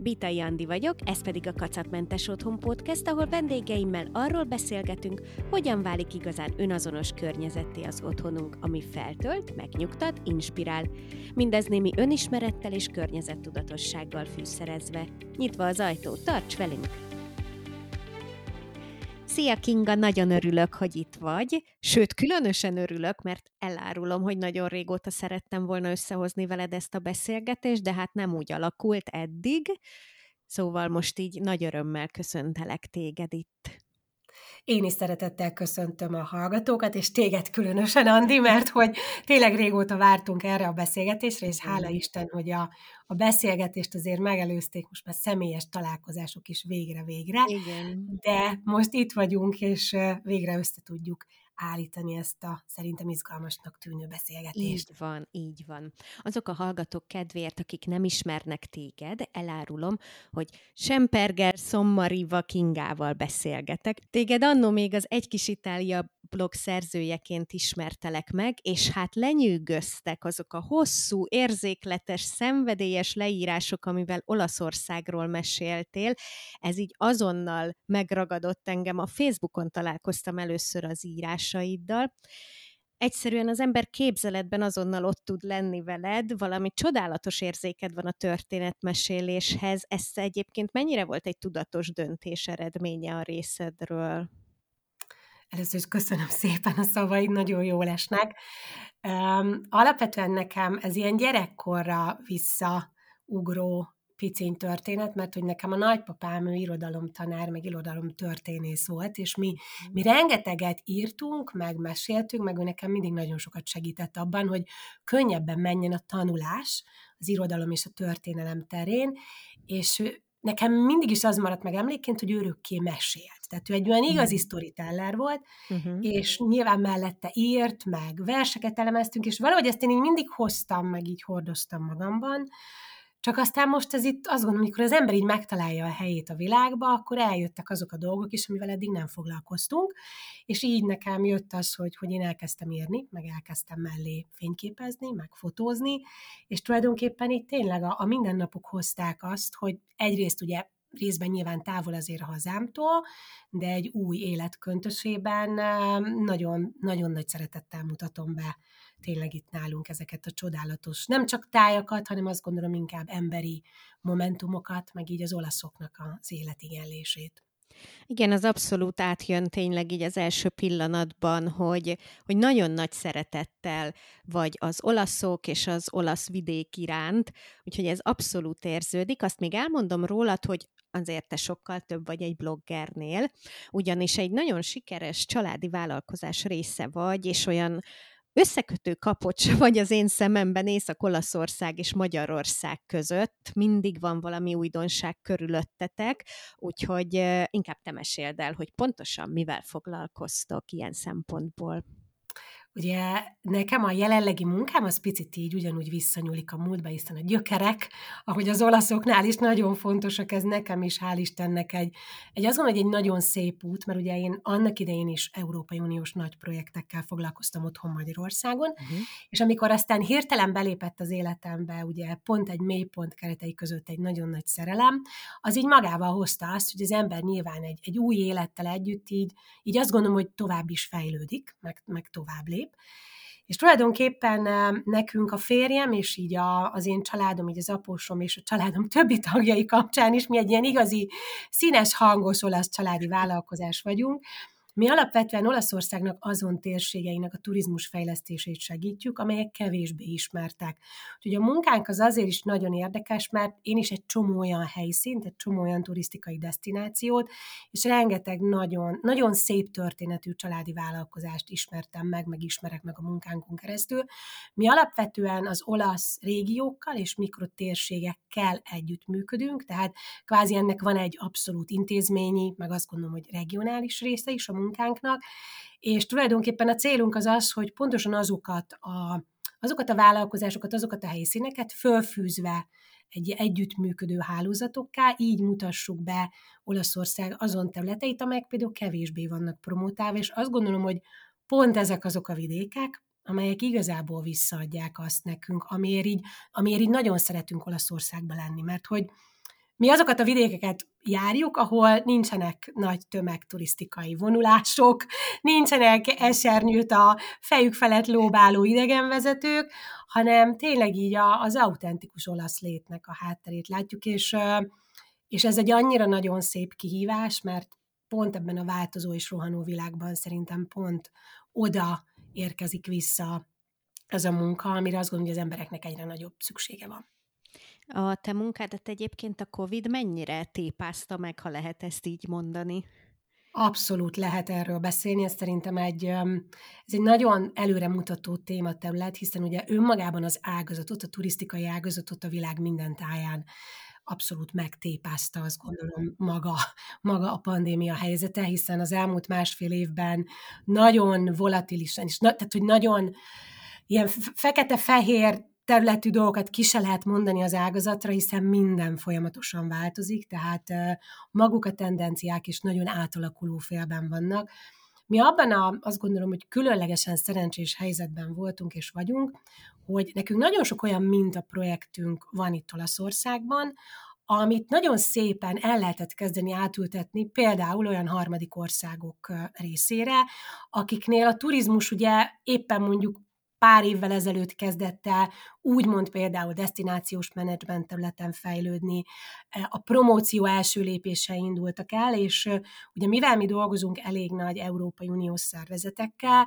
Bitai Andi vagyok, ez pedig a Kacatmentes Otthon Podcast, ahol vendégeimmel arról beszélgetünk, hogyan válik igazán önazonos környezetté az otthonunk, ami feltölt, megnyugtat, inspirál. Mindez némi önismerettel és környezettudatossággal fűszerezve. Nyitva az ajtó, tarts velünk! Szia Kinga, nagyon örülök, hogy itt vagy. Sőt, különösen örülök, mert elárulom, hogy nagyon régóta szerettem volna összehozni veled ezt a beszélgetést, de hát nem úgy alakult eddig. Szóval most így nagy örömmel köszöntelek téged itt. Én is szeretettel köszöntöm a hallgatókat, és téged különösen, Andi, mert hogy tényleg régóta vártunk erre a beszélgetésre, és hála Isten, hogy a, a beszélgetést azért megelőzték, most már személyes találkozások is végre-végre. Igen. De most itt vagyunk, és végre össze tudjuk állítani ezt a szerintem izgalmasnak tűnő beszélgetést. Így van, így van. Azok a hallgatók kedvéért, akik nem ismernek téged, elárulom, hogy Semperger Szommariva Kingával beszélgetek. Téged annó még az Egy kis Itália blog szerzőjeként ismertelek meg, és hát lenyűgöztek azok a hosszú, érzékletes, szenvedélyes leírások, amivel Olaszországról meséltél. Ez így azonnal megragadott engem. A Facebookon találkoztam először az írásaiddal, egyszerűen az ember képzeletben azonnal ott tud lenni veled, valami csodálatos érzéked van a történetmeséléshez. Ez egyébként mennyire volt egy tudatos döntés eredménye a részedről? Először is köszönöm szépen a szavaid, nagyon jól esnek. Um, alapvetően nekem ez ilyen gyerekkorra visszaugró picin történet, mert hogy nekem a nagypapám ő irodalomtanár, meg irodalom történész volt, és mi, mi rengeteget írtunk, meg meséltünk, meg ő nekem mindig nagyon sokat segített abban, hogy könnyebben menjen a tanulás az irodalom és a történelem terén, és nekem mindig is az maradt meg emlékként, hogy örökké mesélt. Tehát ő egy olyan igazi uh-huh. storyteller volt, uh-huh. és nyilván mellette írt, meg verseket elemeztünk, és valahogy ezt én így mindig hoztam, meg így hordoztam magamban, csak aztán most ez itt azt gondolom, amikor az ember így megtalálja a helyét a világba, akkor eljöttek azok a dolgok is, amivel eddig nem foglalkoztunk, és így nekem jött az, hogy, hogy én elkezdtem írni, meg elkezdtem mellé fényképezni, meg fotózni, és tulajdonképpen itt tényleg a, a mindennapok hozták azt, hogy egyrészt ugye részben nyilván távol azért hazámtól, de egy új élet köntösében nagyon, nagyon nagy szeretettel mutatom be tényleg itt nálunk ezeket a csodálatos, nem csak tájakat, hanem azt gondolom inkább emberi momentumokat, meg így az olaszoknak az életigenlését. Igen, az abszolút átjön tényleg így az első pillanatban, hogy, hogy nagyon nagy szeretettel vagy az olaszok és az olasz vidék iránt, úgyhogy ez abszolút érződik. Azt még elmondom rólad, hogy azért te sokkal több vagy egy bloggernél, ugyanis egy nagyon sikeres családi vállalkozás része vagy, és olyan összekötő kapocs vagy az én szememben Észak-Olaszország és Magyarország között. Mindig van valami újdonság körülöttetek, úgyhogy inkább te meséld el, hogy pontosan mivel foglalkoztok ilyen szempontból. Ugye nekem a jelenlegi munkám az picit így ugyanúgy visszanyúlik a múltba, hiszen a gyökerek, ahogy az olaszoknál is nagyon fontosak, ez nekem is, hál' Istennek egy, egy azon, hogy egy nagyon szép út, mert ugye én annak idején is Európai Uniós nagy projektekkel foglalkoztam otthon Magyarországon, uh-huh. és amikor aztán hirtelen belépett az életembe, ugye pont egy mélypont keretei között egy nagyon nagy szerelem, az így magával hozta azt, hogy az ember nyilván egy, egy új élettel együtt így, így azt gondolom, hogy tovább is fejlődik, meg, meg tovább lép, szép. És tulajdonképpen nekünk a férjem, és így a, az én családom, így az apósom és a családom többi tagjai kapcsán is, mi egy ilyen igazi színes, hangos olasz családi vállalkozás vagyunk, mi alapvetően Olaszországnak azon térségeinek a turizmus fejlesztését segítjük, amelyek kevésbé ismertek. Úgyhogy a munkánk az azért is nagyon érdekes, mert én is egy csomó olyan helyszínt, egy csomó olyan turisztikai destinációt, és rengeteg nagyon, nagyon szép történetű családi vállalkozást ismertem meg, meg ismerek meg a munkánkon keresztül. Mi alapvetően az olasz régiókkal és mikrotérségekkel együtt működünk, tehát kvázi ennek van egy abszolút intézményi, meg azt gondolom, hogy regionális része is a munkánknak, és tulajdonképpen a célunk az az, hogy pontosan azokat a, azokat a vállalkozásokat, azokat a helyszíneket fölfűzve egy együttműködő hálózatokká, így mutassuk be Olaszország azon területeit, amelyek például kevésbé vannak promotálva, és azt gondolom, hogy pont ezek azok a vidékek, amelyek igazából visszaadják azt nekünk, amiért így, amiért így nagyon szeretünk Olaszországba lenni, mert hogy mi azokat a vidékeket járjuk, ahol nincsenek nagy tömegturisztikai vonulások, nincsenek esernyőt a fejük felett lóbáló idegenvezetők, hanem tényleg így a, az autentikus olasz létnek a hátterét látjuk, és, és ez egy annyira nagyon szép kihívás, mert pont ebben a változó és rohanó világban szerintem pont oda érkezik vissza az a munka, amire azt gondolom, hogy az embereknek egyre nagyobb szüksége van. A te munkádat egyébként a COVID mennyire tépázta meg, ha lehet ezt így mondani? Abszolút lehet erről beszélni, ez szerintem egy, ez egy nagyon előremutató tématerület, hiszen ugye önmagában az ágazatot, a turisztikai ágazatot a világ minden táján abszolút megtépázta, azt gondolom, maga, maga a pandémia helyzete, hiszen az elmúlt másfél évben nagyon volatilisan, és na, tehát, hogy nagyon ilyen fekete-fehér területű dolgokat ki se lehet mondani az ágazatra, hiszen minden folyamatosan változik, tehát maguk a tendenciák is nagyon átalakuló félben vannak. Mi abban a, azt gondolom, hogy különlegesen szerencsés helyzetben voltunk és vagyunk, hogy nekünk nagyon sok olyan mintaprojektünk van itt Olaszországban, amit nagyon szépen el lehetett kezdeni átültetni például olyan harmadik országok részére, akiknél a turizmus ugye éppen mondjuk pár évvel ezelőtt kezdett el úgymond például destinációs menedzsment területen fejlődni, a promóció első lépései indultak el, és ugye mivel mi dolgozunk elég nagy Európai Uniós szervezetekkel,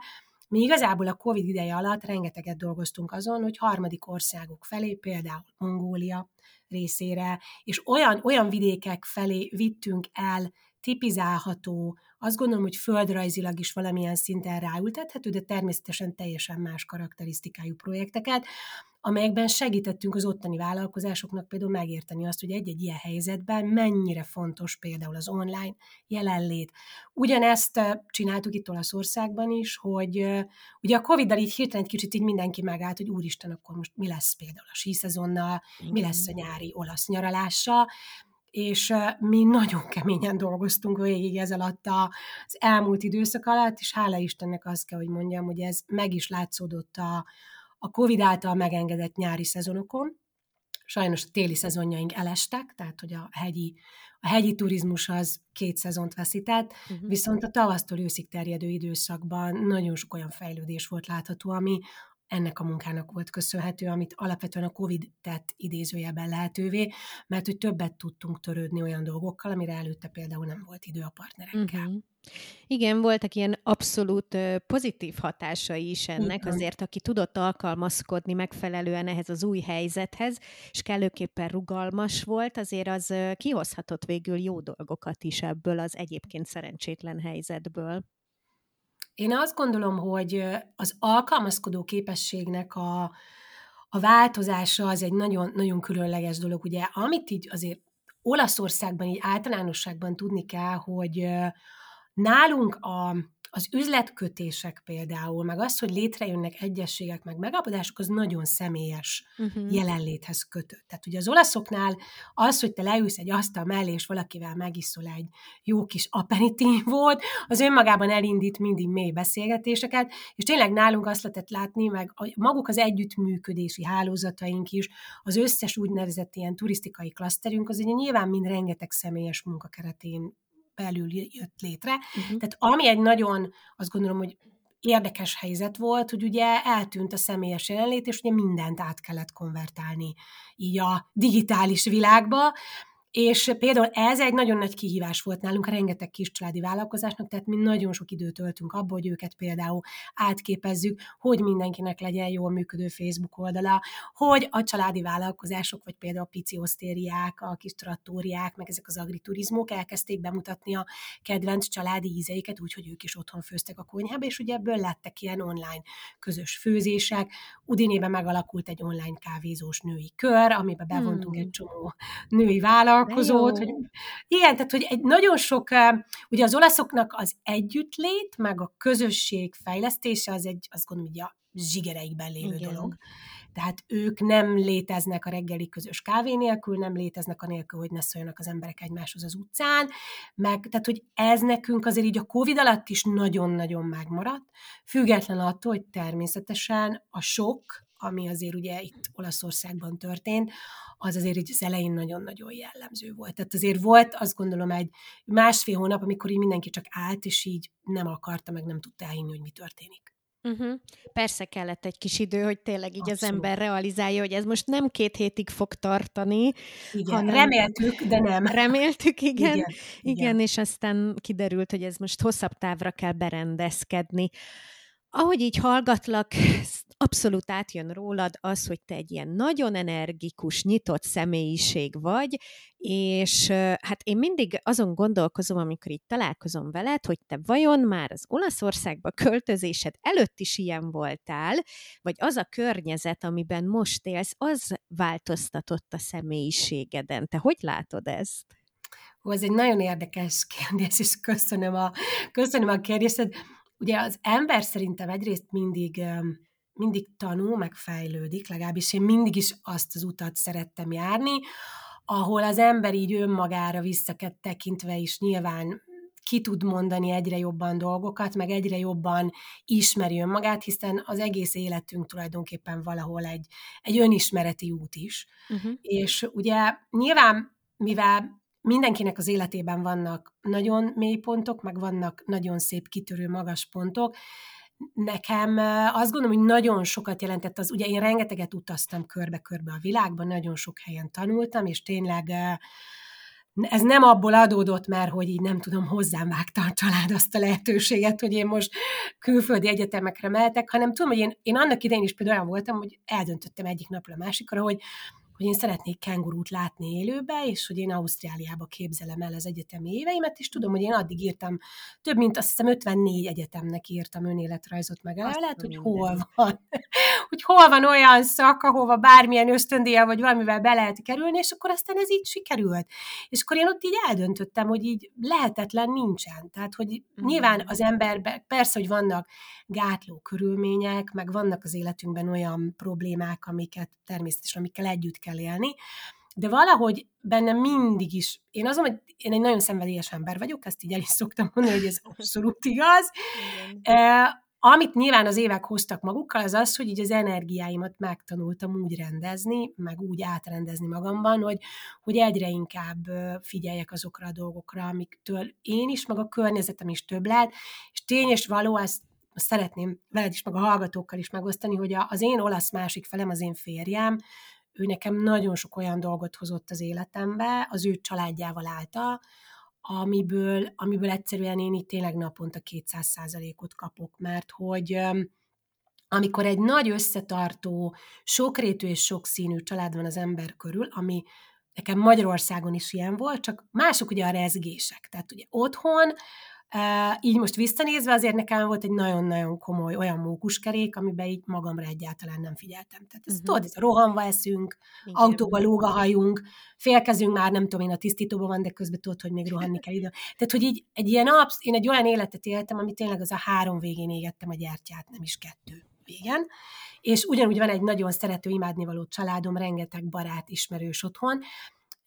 mi igazából a COVID ideje alatt rengeteget dolgoztunk azon, hogy harmadik országok felé, például Mongólia részére, és olyan, olyan vidékek felé vittünk el tipizálható, azt gondolom, hogy földrajzilag is valamilyen szinten ráültethető, de természetesen teljesen más karakterisztikájú projekteket, amelyekben segítettünk az ottani vállalkozásoknak például megérteni azt, hogy egy-egy ilyen helyzetben mennyire fontos például az online jelenlét. Ugyanezt csináltuk itt Olaszországban is, hogy ugye a Covid-dal így hirtelen egy kicsit így mindenki megállt, hogy úristen, akkor most mi lesz például a síszezonnal, mi lesz a nyári olasz nyaralással, és mi nagyon keményen dolgoztunk végig ez alatt az elmúlt időszak alatt, és hála Istennek azt kell, hogy mondjam, hogy ez meg is látszódott a, a Covid által megengedett nyári szezonokon. Sajnos a téli szezonjaink elestek, tehát hogy a hegyi, a hegyi turizmus az két szezont veszített, uh-huh. viszont a tavasztól őszig terjedő időszakban nagyon sok olyan fejlődés volt látható, ami ennek a munkának volt köszönhető, amit alapvetően a COVID tett idézőjelben lehetővé, mert hogy többet tudtunk törődni olyan dolgokkal, amire előtte például nem volt idő a partnerekkel. Uh-huh. Igen, voltak ilyen abszolút pozitív hatásai is ennek, Igen. azért aki tudott alkalmazkodni megfelelően ehhez az új helyzethez, és kellőképpen rugalmas volt, azért az kihozhatott végül jó dolgokat is ebből az egyébként szerencsétlen helyzetből. Én azt gondolom, hogy az alkalmazkodó képességnek a, a változása az egy nagyon, nagyon különleges dolog. Ugye, amit így azért Olaszországban így általánosságban tudni kell, hogy nálunk a, az üzletkötések például, meg az, hogy létrejönnek egyességek, meg megállapodások, az nagyon személyes uh-huh. jelenléthez kötött. Tehát ugye az olaszoknál az, hogy te leülsz egy asztal mellé, és valakivel megiszol egy jó kis aperitívót, az önmagában elindít mindig mély beszélgetéseket, és tényleg nálunk azt lehetett látni, meg maguk az együttműködési hálózataink is, az összes úgynevezett ilyen turisztikai klaszterünk, az ugye nyilván mind rengeteg személyes munka keretén belül jött létre. Uh-huh. Tehát ami egy nagyon, azt gondolom, hogy érdekes helyzet volt, hogy ugye eltűnt a személyes jelenlét, és ugye mindent át kellett konvertálni így a digitális világba, és például ez egy nagyon nagy kihívás volt nálunk rengeteg kis családi vállalkozásnak, tehát mi nagyon sok időt töltünk abba, hogy őket például átképezzük, hogy mindenkinek legyen jól működő Facebook oldala, hogy a családi vállalkozások, vagy például a pici osztériák, a kis trattóriák, meg ezek az agriturizmok elkezdték bemutatni a kedvenc családi ízeiket, úgyhogy ők is otthon főztek a konyhába, és ugye ebből lettek ilyen online közös főzések. Udinében megalakult egy online kávézós női kör, amiben bevontunk hmm. egy csomó női vállalkozást, foglalkozót. Hogy, igen, tehát hogy egy nagyon sok, ugye az olaszoknak az együttlét, meg a közösség fejlesztése az egy, azt gondolom, hogy a zsigereikben lévő igen. dolog. Tehát ők nem léteznek a reggeli közös kávé nélkül, nem léteznek a nélkül, hogy ne szóljanak az emberek egymáshoz az utcán, meg, tehát hogy ez nekünk azért így a Covid alatt is nagyon-nagyon megmaradt, független attól, hogy természetesen a sok, ami azért ugye itt Olaszországban történt, az azért így az elején nagyon-nagyon jellemző volt. Tehát azért volt azt gondolom egy másfél hónap, amikor így mindenki csak állt, és így nem akarta, meg nem tudta elhinni, hogy mi történik. Uh-huh. Persze kellett egy kis idő, hogy tényleg így Abszolút. az ember realizálja, hogy ez most nem két hétig fog tartani. Igen, hanem... reméltük, de nem. Reméltük, igen. Igen, igen. igen, és aztán kiderült, hogy ez most hosszabb távra kell berendezkedni. Ahogy így hallgatlak, abszolút átjön rólad az, hogy te egy ilyen nagyon energikus, nyitott személyiség vagy, és hát én mindig azon gondolkozom, amikor így találkozom veled, hogy te vajon már az Olaszországba költözésed előtt is ilyen voltál, vagy az a környezet, amiben most élsz, az változtatott a személyiségeden. Te hogy látod ezt? Ó, ez egy nagyon érdekes kérdés, és köszönöm a, köszönöm a kérdést. Ugye az ember szerintem egyrészt mindig mindig tanul, meg fejlődik, legalábbis én mindig is azt az utat szerettem járni, ahol az ember így önmagára visszaket tekintve is nyilván ki tud mondani egyre jobban dolgokat, meg egyre jobban ismeri önmagát, hiszen az egész életünk tulajdonképpen valahol egy, egy önismereti út is. Uh-huh. És ugye nyilván, mivel mindenkinek az életében vannak nagyon mély pontok, meg vannak nagyon szép kitörő magas pontok, nekem azt gondolom, hogy nagyon sokat jelentett az, ugye én rengeteget utaztam körbe-körbe a világban, nagyon sok helyen tanultam, és tényleg ez nem abból adódott, mert hogy így nem tudom, hozzám vágta a család azt a lehetőséget, hogy én most külföldi egyetemekre mehetek, hanem tudom, hogy én, én annak idején is például olyan voltam, hogy eldöntöttem egyik napra a másikra, hogy hogy én szeretnék kengurút látni élőbe, és hogy én Ausztráliába képzelem el az egyetemi éveimet, és tudom, hogy én addig írtam, több mint azt hiszem 54 egyetemnek írtam önéletrajzot meg el, lehet, hogy hol van, hogy hol van olyan szak, ahova bármilyen ösztöndíjjal vagy valamivel be lehet kerülni, és akkor aztán ez így sikerült. És akkor én ott így eldöntöttem, hogy így lehetetlen nincsen. Tehát, hogy mm. nyilván az emberben, persze, hogy vannak gátló körülmények, meg vannak az életünkben olyan problémák, amiket természetesen, amikkel együtt kell élni, de valahogy bennem mindig is, én azon, hogy én egy nagyon szenvedélyes ember vagyok, ezt így el is szoktam mondani, hogy ez abszolút igaz. E, amit nyilván az évek hoztak magukkal, az az, hogy így az energiáimat megtanultam úgy rendezni, meg úgy átrendezni magamban, hogy, hogy egyre inkább figyeljek azokra a dolgokra, amiktől én is, meg a környezetem is több lehet, és tény és való, ezt szeretném veled is, meg a hallgatókkal is megosztani, hogy az én olasz másik felem, az én férjem, ő nekem nagyon sok olyan dolgot hozott az életembe, az ő családjával állta, amiből, amiből egyszerűen én itt tényleg naponta 200 ot kapok, mert hogy amikor egy nagy összetartó, sokrétű és sokszínű család van az ember körül, ami nekem Magyarországon is ilyen volt, csak mások ugye a rezgések. Tehát ugye otthon így most visszanézve azért nekem volt egy nagyon-nagyon komoly olyan mókuskerék, amiben így magamra egyáltalán nem figyeltem. Tehát ez, uh-huh. tudod, ez a rohanva eszünk, Igen. autóba lóga hajunk, félkezünk már, nem tudom én, a tisztítóban van, de közben tudod, hogy még rohanni kell ide. Tehát, hogy így egy ilyen absz, én egy olyan életet éltem, ami tényleg az a három végén égettem a gyertyát, nem is kettő végen. És ugyanúgy van egy nagyon szerető, imádnivaló családom, rengeteg barát, ismerős otthon,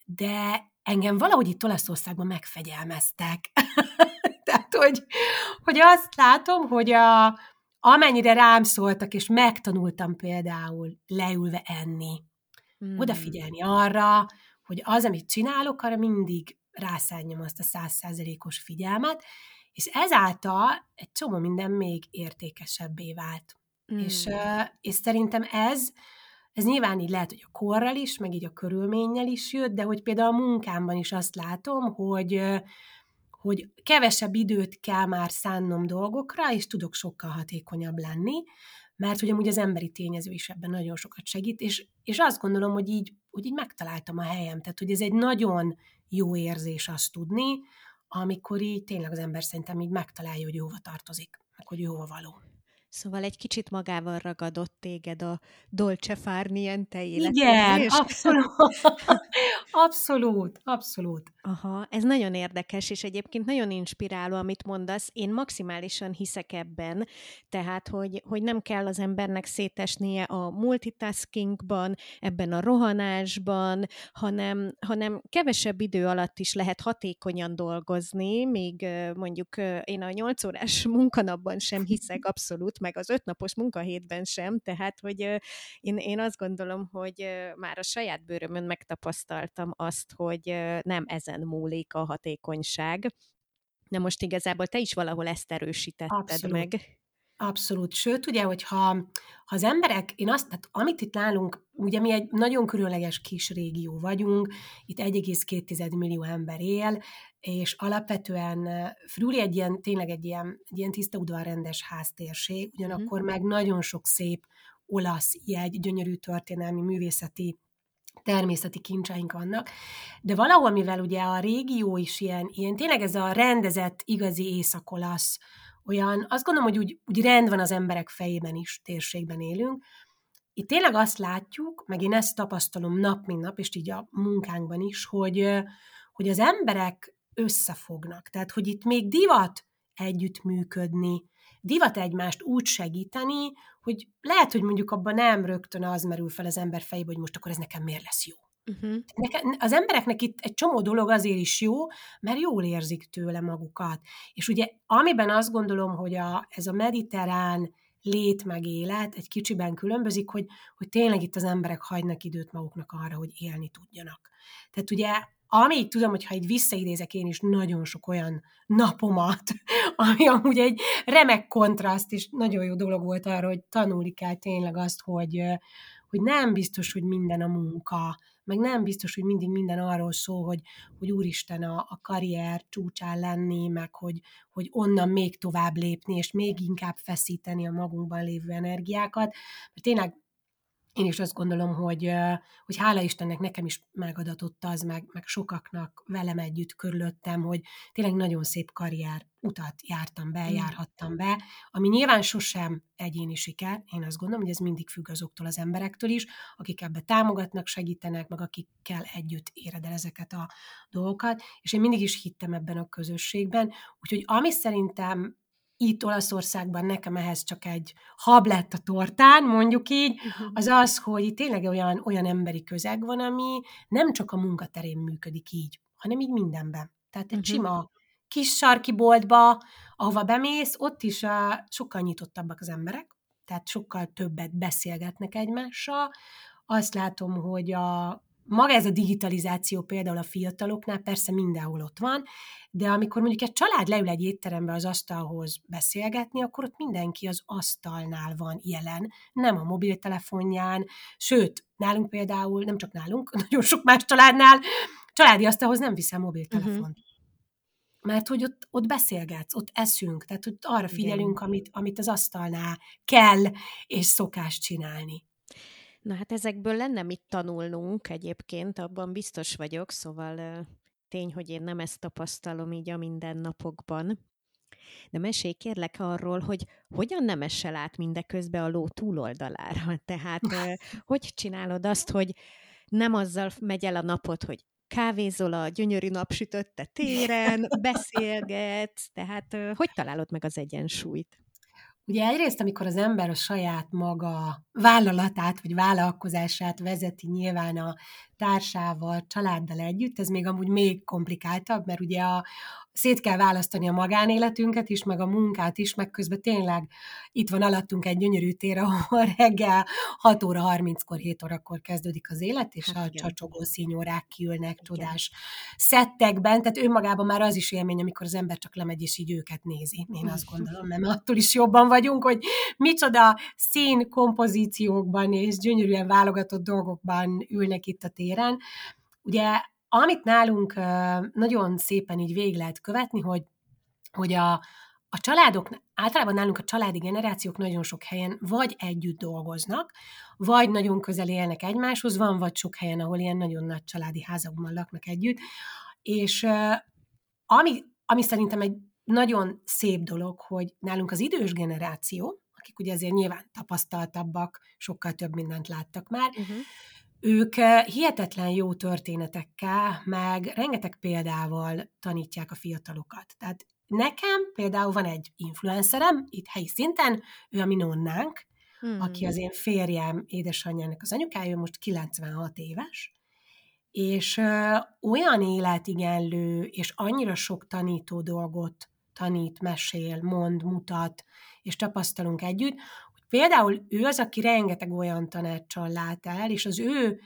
de engem valahogy itt Olaszországban megfegyelmeztek. Tehát, hogy, hogy azt látom, hogy a, amennyire rám szóltak, és megtanultam például leülve enni, hmm. odafigyelni arra, hogy az, amit csinálok, arra mindig rászálljam azt a százszázalékos figyelmet, és ezáltal egy csomó minden még értékesebbé vált. Mm. És, és szerintem ez, ez nyilván így lehet, hogy a korral is, meg így a körülménnyel is jött, de hogy például a munkámban is azt látom, hogy, hogy kevesebb időt kell már szánnom dolgokra, és tudok sokkal hatékonyabb lenni, mert hogy amúgy az emberi tényező is ebben nagyon sokat segít, és, és azt gondolom, hogy így, hogy így megtaláltam a helyem, tehát hogy ez egy nagyon jó érzés azt tudni, amikor így tényleg az ember szerintem így megtalálja, hogy hova tartozik, meg hogy hova való. Szóval egy kicsit magával ragadott téged a Dolce Far Niente életet. Igen, abszolút. abszolút, abszolút. Aha, ez nagyon érdekes, és egyébként nagyon inspiráló, amit mondasz. Én maximálisan hiszek ebben, tehát, hogy, hogy nem kell az embernek szétesnie a multitaskingban, ebben a rohanásban, hanem, hanem kevesebb idő alatt is lehet hatékonyan dolgozni, még mondjuk én a 8 órás munkanapban sem hiszek abszolút, meg az ötnapos munkahétben sem, tehát, hogy én, én azt gondolom, hogy már a saját bőrömön megtapasztaltam azt, hogy nem ezen múlik a hatékonyság. Na most igazából te is valahol ezt erősítetted Abszolút. meg. Abszolút. Sőt, ugye, hogyha ha az emberek, én azt, tehát amit itt nálunk, ugye mi egy nagyon különleges kis régió vagyunk, itt 1,2 millió ember él, és alapvetően Fruli egy ilyen, tényleg egy ilyen, egy ilyen tiszta udvarrendes háztérség, ugyanakkor mm. meg nagyon sok szép olasz jegy, gyönyörű történelmi, művészeti természeti kincseink vannak, de valahol, mivel ugye a régió is ilyen, ilyen tényleg ez a rendezett, igazi északolasz, olyan, azt gondolom, hogy úgy, úgy rend van az emberek fejében is, térségben élünk, itt tényleg azt látjuk, meg én ezt tapasztalom nap, mint nap, és így a munkánkban is, hogy, hogy az emberek összefognak. Tehát, hogy itt még divat együttműködni, divat egymást úgy segíteni, hogy lehet, hogy mondjuk abban nem rögtön az merül fel az ember fejébe, hogy most akkor ez nekem miért lesz jó. Uh-huh. Neke, az embereknek itt egy csomó dolog azért is jó, mert jól érzik tőle magukat. És ugye amiben azt gondolom, hogy a, ez a mediterrán lét meg élet egy kicsiben különbözik, hogy, hogy tényleg itt az emberek hagynak időt maguknak arra, hogy élni tudjanak. Tehát ugye ami tudom, hogy ha így visszaidézek én is nagyon sok olyan napomat, ami amúgy egy remek kontraszt, és nagyon jó dolog volt arra, hogy tanulni kell tényleg azt, hogy, hogy nem biztos, hogy minden a munka, meg nem biztos, hogy mindig minden arról szól, hogy, hogy úristen a, a karrier csúcsán lenni, meg hogy, hogy onnan még tovább lépni, és még inkább feszíteni a magunkban lévő energiákat. Mert tényleg én is azt gondolom, hogy, hogy hála Istennek nekem is megadatott az, meg, meg sokaknak velem együtt körülöttem, hogy tényleg nagyon szép karrier utat jártam be, mm. járhattam be, ami nyilván sosem egyéni siker, én azt gondolom, hogy ez mindig függ azoktól az emberektől is, akik ebbe támogatnak, segítenek, meg akikkel együtt éred el ezeket a dolgokat, és én mindig is hittem ebben a közösségben, úgyhogy ami szerintem itt Olaszországban nekem ehhez csak egy hab lett a tortán, mondjuk így, uh-huh. az az, hogy itt tényleg olyan, olyan emberi közeg van, ami nem csak a munkaterén működik így, hanem így mindenben. Tehát egy uh-huh. sima kis sarki boltba, ahova bemész, ott is uh, sokkal nyitottabbak az emberek, tehát sokkal többet beszélgetnek egymással. Azt látom, hogy a maga ez a digitalizáció például a fiataloknál persze mindenhol ott van, de amikor mondjuk egy család leül egy étterembe az asztalhoz beszélgetni, akkor ott mindenki az asztalnál van jelen, nem a mobiltelefonján, sőt, nálunk például, nem csak nálunk, nagyon sok más családnál, családi asztalhoz nem viszem mobiltelefont. Uh-huh. Mert hogy ott, ott beszélgetsz, ott eszünk, tehát ott arra figyelünk, amit, amit az asztalnál kell és szokás csinálni. Na hát ezekből lenne mit tanulnunk egyébként, abban biztos vagyok, szóval tény, hogy én nem ezt tapasztalom így a mindennapokban. De mesélj kérlek arról, hogy hogyan nem esel át mindeközben a ló túloldalára. Tehát hogy csinálod azt, hogy nem azzal megy el a napot, hogy kávézol a gyönyörű napsütötte téren, beszélgetsz, tehát hogy találod meg az egyensúlyt? Ugye egyrészt, amikor az ember a saját maga vállalatát vagy vállalkozását vezeti nyilván a társával, családdal együtt, ez még amúgy még komplikáltabb, mert ugye a, szét kell választani a magánéletünket is, meg a munkát is, meg közben tényleg itt van alattunk egy gyönyörű tér, ahol reggel 6 óra 30-kor, 7 órakor kezdődik az élet, és hát, a igen. csacsogó színórák kiülnek csodás szettekben, tehát önmagában már az is élmény, amikor az ember csak lemegy, és így őket nézi. Én azt gondolom, mert attól is jobban vagyunk, hogy micsoda szín kompozíciókban és gyönyörűen válogatott dolgokban ülnek itt a téren. Ugye amit nálunk nagyon szépen így végig lehet követni, hogy, hogy a, a családok, általában nálunk a családi generációk nagyon sok helyen vagy együtt dolgoznak, vagy nagyon közel élnek egymáshoz, van vagy sok helyen, ahol ilyen nagyon nagy családi házakban laknak együtt, és ami, ami szerintem egy nagyon szép dolog, hogy nálunk az idős generáció, akik ugye azért nyilván tapasztaltabbak, sokkal több mindent láttak már, uh-huh ők hihetetlen jó történetekkel, meg rengeteg példával tanítják a fiatalokat. Tehát nekem például van egy influencerem, itt helyi szinten, ő a mi nonnánk, hmm. aki az én férjem édesanyjának az anyukája, most 96 éves, és ö, olyan életigenlő, és annyira sok tanító dolgot tanít, mesél, mond, mutat, és tapasztalunk együtt, például ő az, aki rengeteg olyan tanácssal lát el, és az ő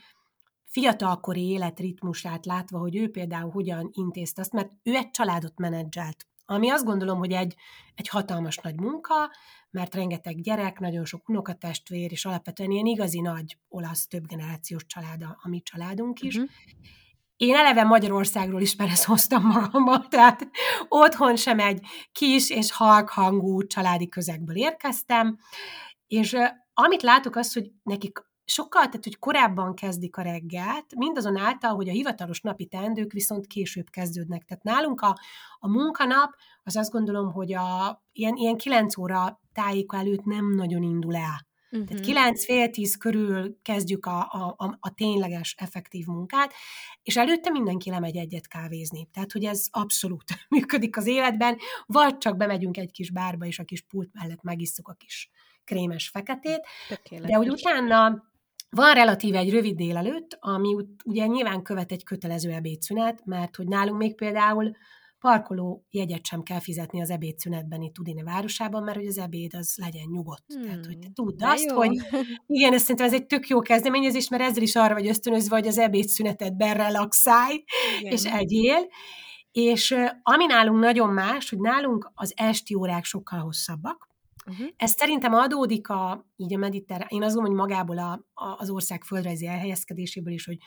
fiatalkori életritmusát látva, hogy ő például hogyan intézte azt, mert ő egy családot menedzselt, ami azt gondolom, hogy egy, egy hatalmas nagy munka, mert rengeteg gyerek, nagyon sok unokatestvér, és alapvetően ilyen igazi nagy olasz többgenerációs család a, a mi családunk is. Uh-huh. Én eleve Magyarországról is hoztam magamba, tehát otthon sem egy kis és halk hangú családi közegből érkeztem, és amit látok az, hogy nekik sokkal, tehát hogy korábban kezdik a reggelt, mindazonáltal, hogy a hivatalos napi teendők viszont később kezdődnek. Tehát nálunk a, a munkanap, az azt gondolom, hogy a, ilyen, ilyen 9 óra tájéka előtt nem nagyon indul el. Uh-huh. Tehát kilenc fél tíz körül kezdjük a, a, a, a tényleges, effektív munkát, és előtte mindenki lemegy egyet kávézni. Tehát, hogy ez abszolút működik az életben, vagy csak bemegyünk egy kis bárba, és a kis pult mellett megisszuk a kis krémes feketét, Tökéletes. de hogy utána van relatív egy rövid délelőtt, ami ugye nyilván követ egy kötelező ebédszünet, mert hogy nálunk még például parkoló jegyet sem kell fizetni az ebédszünetben itt Udine városában, mert hogy az ebéd az legyen nyugodt. Hmm. Tehát, hogy te tudd azt, jó. hogy igen, ezt szerintem ez egy tök jó kezdeményezés, mert ezzel is arra vagy ösztönözve, hogy az ebédszünetedben relaxálj, igen. és egyél. És ami nálunk nagyon más, hogy nálunk az esti órák sokkal hosszabbak, Uh-huh. Ez szerintem adódik a, így a mediterrán, én azt gondolom, hogy magából a, a, az ország földrajzi elhelyezkedéséből is, hogy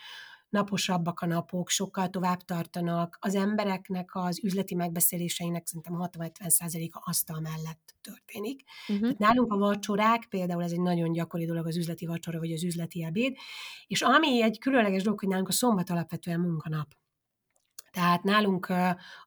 naposabbak a napok, sokkal tovább tartanak, az embereknek az üzleti megbeszéléseinek szerintem 60-70%-a asztal mellett történik. Uh-huh. Tehát nálunk a vacsorák, például ez egy nagyon gyakori dolog az üzleti vacsora, vagy az üzleti ebéd, és ami egy különleges dolog, hogy nálunk a szombat alapvetően munkanap. Tehát nálunk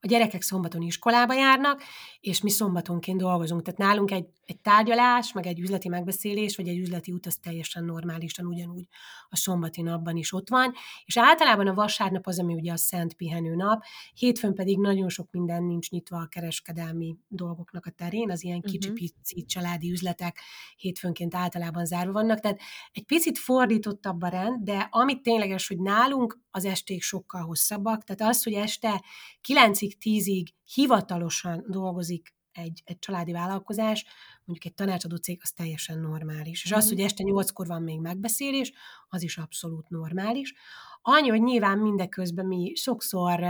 a gyerekek szombaton iskolába járnak, és mi szombatonként dolgozunk. Tehát nálunk egy, egy tárgyalás, meg egy üzleti megbeszélés, vagy egy üzleti út, az teljesen normálisan ugyanúgy a szombati napban is ott van. És általában a vasárnap az, ami ugye a szent pihenő nap, hétfőn pedig nagyon sok minden nincs nyitva a kereskedelmi dolgoknak a terén, az ilyen kicsi-pici uh-huh. családi üzletek hétfőnként általában zárva vannak. Tehát egy picit fordítottabb a rend, de amit tényleges, hogy nálunk az esték sokkal hosszabbak, tehát az, hogy este 9-ig, 10-ig hivatalosan dolgozik egy, egy családi vállalkozás, mondjuk egy tanácsadó cég, az teljesen normális. És az, mhm. hogy este 8-kor van még megbeszélés, az is abszolút normális. Annyi, hogy nyilván mindeközben mi sokszor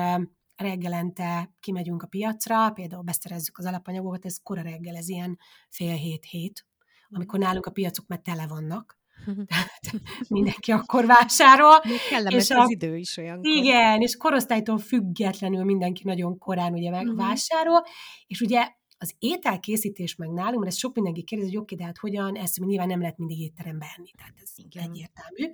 reggelente kimegyünk a piacra, például beszerezzük az alapanyagokat, ez kora reggel, ez ilyen fél hét-hét, amikor mhm. nálunk a piacok már tele vannak, tehát mindenki akkor vásárol. Még kellemes és az a, idő is olyan. Igen, és korosztálytól függetlenül mindenki nagyon korán ugye megvásárol, mhm. uh-huh. és ugye az ételkészítés meg nálunk, mert ezt sok mindenki kérdezi, hogy oké, de hát hogyan, ezt nyilván nem lehet mindig étterembe enni, tehát ez Igen. egyértelmű.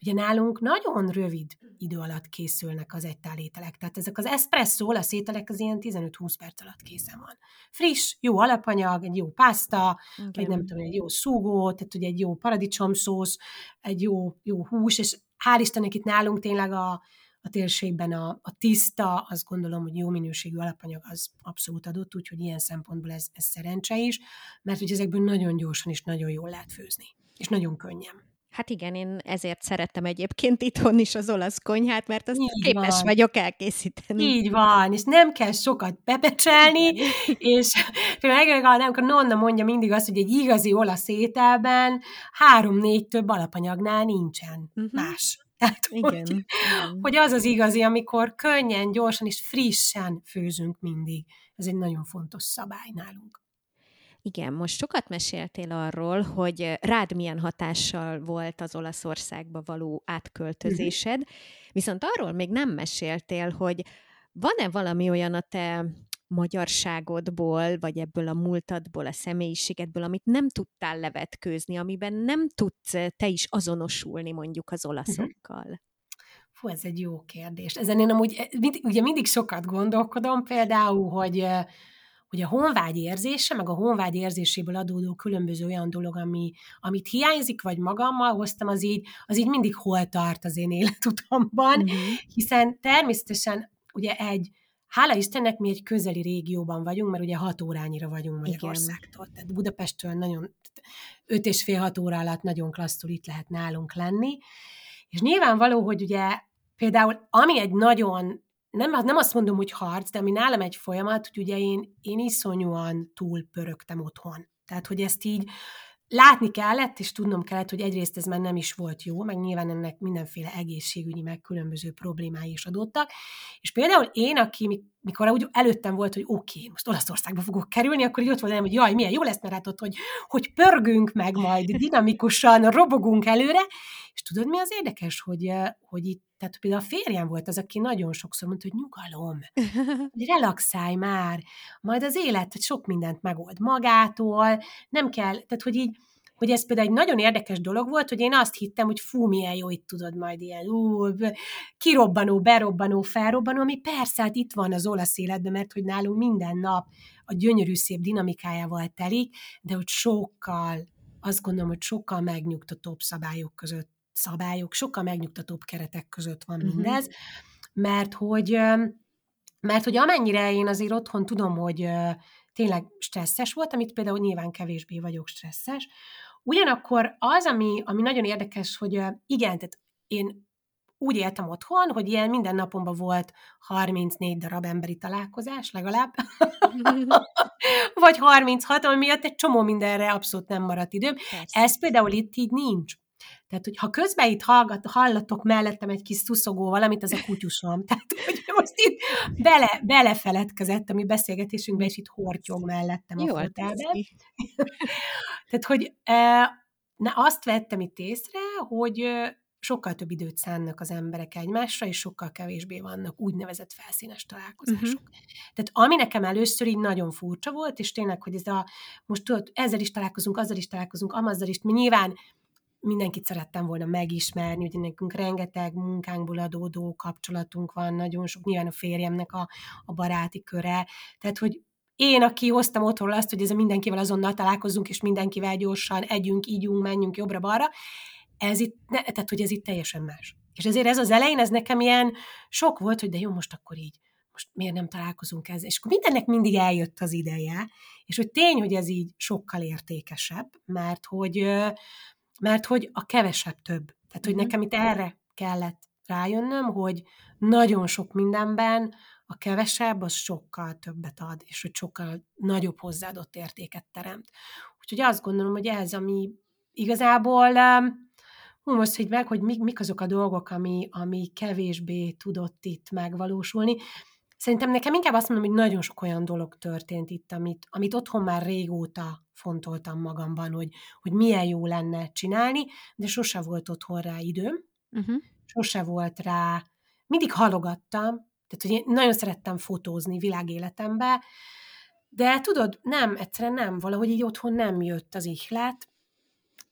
Ugye nálunk nagyon rövid idő alatt készülnek az egytál ételek. Tehát ezek az espresso a ételek az ilyen 15-20 perc alatt készen van. Friss, jó alapanyag, egy jó pászta, okay. vagy nem tudom, egy jó szúgó, tehát ugye egy jó paradicsomszósz, egy jó, jó hús, és hál' Istennek itt nálunk tényleg a, a térségben a, a tiszta, azt gondolom, hogy jó minőségű alapanyag az abszolút adott, úgyhogy ilyen szempontból ez, ez szerencse is, mert hogy ezekből nagyon gyorsan és nagyon jól lehet főzni, és nagyon könnyen. Hát igen, én ezért szerettem egyébként itthon is az olasz konyhát, mert azt Így képes van. vagyok elkészíteni. Így van, és nem kell sokat bepecselni, és például amikor Nonna mondja mindig azt, hogy egy igazi olasz ételben három-négy több alapanyagnál nincsen uh-huh. más. Tehát, igen, hogy, igen. hogy az az igazi, amikor könnyen, gyorsan és frissen főzünk mindig. Ez egy nagyon fontos szabály nálunk. Igen, most sokat meséltél arról, hogy rád milyen hatással volt az Olaszországba való átköltözésed, uh-huh. viszont arról még nem meséltél, hogy van-e valami olyan a te magyarságodból, vagy ebből a múltadból, a személyiségedből, amit nem tudtál levetkőzni, amiben nem tudsz te is azonosulni mondjuk az olaszokkal? Uh-huh. Ez egy jó kérdés. Ezen én amúgy, ugye mindig sokat gondolkodom, például, hogy hogy a honvágy érzése, meg a honvágy érzéséből adódó különböző olyan dolog, ami, amit hiányzik, vagy magammal hoztam, az így, az így mindig hol tart az én életutamban, mm-hmm. hiszen természetesen ugye egy, hála Istennek mi egy közeli régióban vagyunk, mert ugye hat órányira vagyunk Magyarországtól. Tehát Budapesttől nagyon, öt és fél hat óra alatt nagyon klasszul itt lehet nálunk lenni. És nyilvánvaló, hogy ugye például ami egy nagyon nem, nem azt mondom, hogy harc, de ami nálam egy folyamat, hogy ugye én, én iszonyúan túl pörögtem otthon. Tehát, hogy ezt így látni kellett, és tudnom kellett, hogy egyrészt ez már nem is volt jó, meg nyilván ennek mindenféle egészségügyi, meg különböző problémái is adottak. És például én, aki mikor úgy előttem volt, hogy oké, okay, most Olaszországba fogok kerülni, akkor így ott volt hogy jaj, milyen jó lesz, mert hát ott, hogy, hogy pörgünk meg majd dinamikusan, robogunk előre, és tudod, mi az érdekes, hogy, hogy itt, tehát például a férjem volt az, aki nagyon sokszor mondta, hogy nyugalom, hogy relaxálj már, majd az élet sok mindent megold magától, nem kell, tehát hogy így, hogy ez például egy nagyon érdekes dolog volt, hogy én azt hittem, hogy fú, milyen jó, itt tudod majd ilyen ú, kirobbanó, berobbanó, felrobbanó, ami persze, hát itt van az olasz életben, mert hogy nálunk minden nap a gyönyörű szép dinamikájával telik, de hogy sokkal, azt gondolom, hogy sokkal megnyugtatóbb szabályok között szabályok, sokkal megnyugtatóbb keretek között van mhm. mindez, uh-huh. mert hogy mert hogy amennyire én azért otthon tudom, hogy tényleg stresszes volt, amit például nyilván kevésbé vagyok stresszes, ugyanakkor az, ami, ami nagyon érdekes, hogy igen, tehát én úgy éltem otthon, hogy ilyen minden napomban volt 34 darab emberi találkozás legalább, vagy 36, ami miatt egy csomó mindenre abszolút nem maradt időm. Persze. Ez például itt így nincs. Tehát, hogy ha közben itt hallgat, hallatok mellettem egy kis szuszogó valamit, az a kutyusom. Tehát, hogy most itt bele, belefeledkezett a mi beszélgetésünkbe, és itt hortyog mellettem a fotelben. Tehát, hogy na, azt vettem itt észre, hogy sokkal több időt szánnak az emberek egymásra, és sokkal kevésbé vannak úgynevezett felszínes találkozások. Uh-huh. Tehát ami nekem először így nagyon furcsa volt, és tényleg, hogy ez a, most tudod, ezzel is találkozunk, azzal is találkozunk, amazzal is, mi nyilván mindenkit szerettem volna megismerni, ugye nekünk rengeteg munkánkból adódó kapcsolatunk van, nagyon sok, nyilván a férjemnek a, a baráti köre, tehát hogy én, aki hoztam otthonról azt, hogy ez a mindenkivel azonnal találkozunk, és mindenkivel gyorsan együnk, ígyunk, menjünk jobbra-balra, ez itt, ne, tehát hogy ez itt teljesen más. És ezért ez az elején, ez nekem ilyen sok volt, hogy de jó, most akkor így, most miért nem találkozunk ezzel? És akkor mindennek mindig eljött az ideje, és hogy tény, hogy ez így sokkal értékesebb, mert hogy, mert hogy a kevesebb több. Tehát, hogy mhm. nekem itt erre kellett rájönnöm, hogy nagyon sok mindenben a kevesebb az sokkal többet ad, és hogy sokkal nagyobb hozzáadott értéket teremt. Úgyhogy azt gondolom, hogy ez, ami igazából hú, most, hogy meg, hogy mik, mik azok a dolgok, ami, ami kevésbé tudott itt megvalósulni. Szerintem nekem inkább azt mondom, hogy nagyon sok olyan dolog történt itt, amit, amit otthon már régóta fontoltam magamban, hogy, hogy milyen jó lenne csinálni, de sose volt otthon rá időm, uh-huh. sose volt rá, mindig halogattam, tehát hogy én nagyon szerettem fotózni világéletembe, de tudod, nem, egyszerűen nem, valahogy így otthon nem jött az ihlet,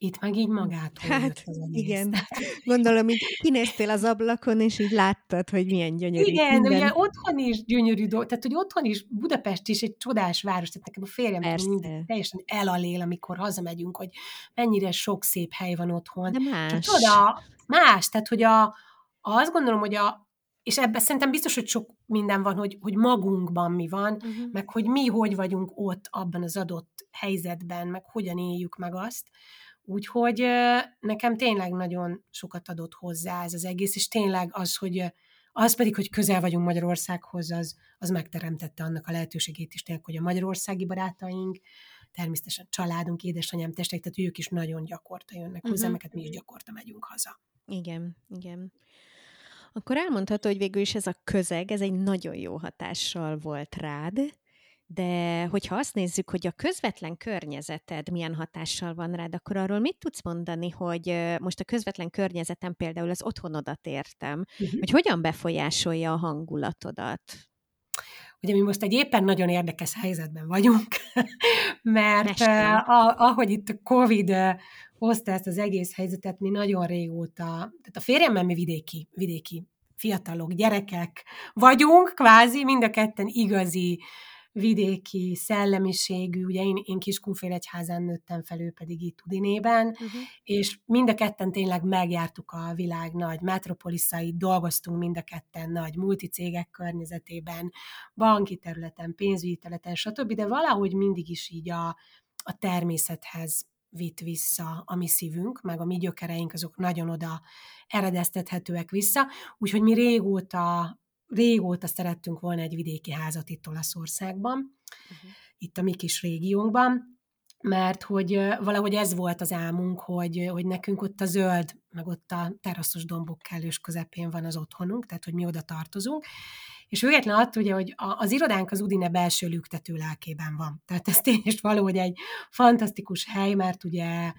itt meg így magától hát, jött az igen. Gondolom, így kinéztél az ablakon, és így láttad, hogy milyen gyönyörű. Igen, minden. ugye otthon is gyönyörű dolog, tehát hogy otthon is, Budapest is egy csodás város, tehát nekem a férjem mindig teljesen elalél, amikor hazamegyünk, hogy mennyire sok szép hely van otthon. De más. Csak, tudod, más, tehát hogy a, azt gondolom, hogy a, és ebben szerintem biztos, hogy sok minden van, hogy, hogy magunkban mi van, uh-huh. meg hogy mi hogy vagyunk ott abban az adott helyzetben, meg hogyan éljük meg azt. Úgyhogy nekem tényleg nagyon sokat adott hozzá ez az egész, és tényleg az, hogy az pedig, hogy közel vagyunk Magyarországhoz, az, az megteremtette annak a lehetőségét is tényleg, hogy a magyarországi barátaink, természetesen családunk, édesanyám, testek, tehát ők is nagyon gyakorta jönnek uh-huh. hozzá, meket mi is gyakorta megyünk haza. Igen, igen. Akkor elmondható, hogy végül is ez a közeg, ez egy nagyon jó hatással volt rád, de hogyha azt nézzük, hogy a közvetlen környezeted milyen hatással van rád, akkor arról mit tudsz mondani, hogy most a közvetlen környezetem például az otthonodat értem, uh-huh. hogy hogyan befolyásolja a hangulatodat? Ugye mi most egy éppen nagyon érdekes helyzetben vagyunk, mert uh, ahogy itt a Covid hozta ezt az egész helyzetet, mi nagyon régóta, tehát a férjemmel mi vidéki, vidéki fiatalok, gyerekek vagyunk, kvázi, mind a ketten igazi vidéki szellemiségű, ugye én, én Kiskunfélegyházán nőttem fel, ő pedig itt Udinében, uh-huh. és mind a ketten tényleg megjártuk a világ nagy metropoliszait, dolgoztunk mind a ketten nagy multicégek környezetében, banki területen, pénzügyi területen, stb., de valahogy mindig is így a, a természethez vitt vissza a mi szívünk, meg a mi gyökereink azok nagyon oda eredeztethetőek vissza, úgyhogy mi régóta, régóta szerettünk volna egy vidéki házat itt Olaszországban, uh-huh. itt a mi kis régiónkban, mert hogy valahogy ez volt az álmunk, hogy, hogy nekünk ott a zöld, meg ott a teraszos dombok kellős közepén van az otthonunk, tehát hogy mi oda tartozunk, és független attól, ugye, hogy az irodánk az Udine belső lüktető lelkében van. Tehát ez tényleg valahogy egy fantasztikus hely, mert ugye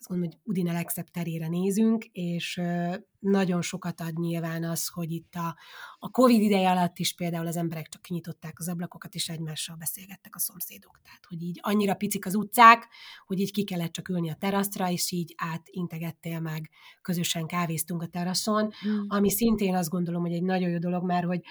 azt mondom, hogy Udine legszebb terére nézünk, és nagyon sokat ad nyilván az, hogy itt a, a Covid ideje alatt is például az emberek csak kinyitották az ablakokat, és egymással beszélgettek a szomszédok. Tehát, hogy így annyira picik az utcák, hogy így ki kellett csak ülni a teraszra, és így átintegettél meg, közösen kávéztunk a teraszon, hmm. ami szintén azt gondolom, hogy egy nagyon jó dolog, mert hogy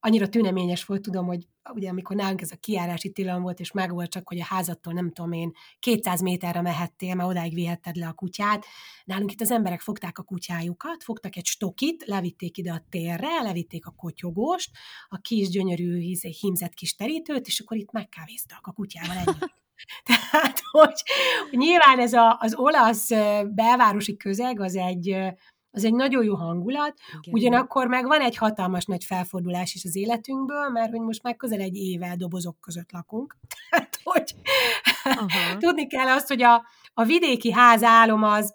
annyira tüneményes volt, tudom, hogy ugye amikor nálunk ez a kiárási tilalom volt, és meg volt csak, hogy a házattól nem tudom én 200 méterre mehettél, mert odáig vihetted le a kutyát. Nálunk itt az emberek fogták a kutyájukat, fogtak egy stokit, levitték ide a térre, levitték a kotyogost, a kis gyönyörű hímzett kis terítőt, és akkor itt megkávéztak a kutyával együtt. Tehát, hogy nyilván ez a, az olasz belvárosi közeg az egy, az egy nagyon jó hangulat, Igen. ugyanakkor meg van egy hatalmas nagy felfordulás is az életünkből, mert hogy most már közel egy éve dobozok között lakunk. Tehát, hogy Aha. tudni kell azt, hogy a, a vidéki ház álom az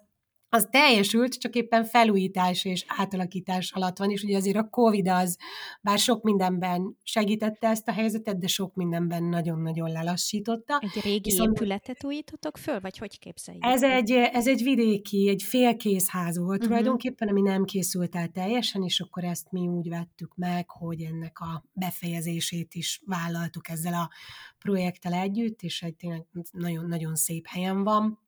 az teljesült, csak éppen felújítás és átalakítás alatt van, és ugye azért a Covid az, bár sok mindenben segítette ezt a helyzetet, de sok mindenben nagyon-nagyon lelassította. Egy régi Viszont épületet újítotok föl, vagy hogy képzeljük? Ez egy, ez egy vidéki, egy félkész ház volt uh-huh. tulajdonképpen, ami nem készült el teljesen, és akkor ezt mi úgy vettük meg, hogy ennek a befejezését is vállaltuk ezzel a projekttel együtt, és egy tényleg nagyon-nagyon szép helyen van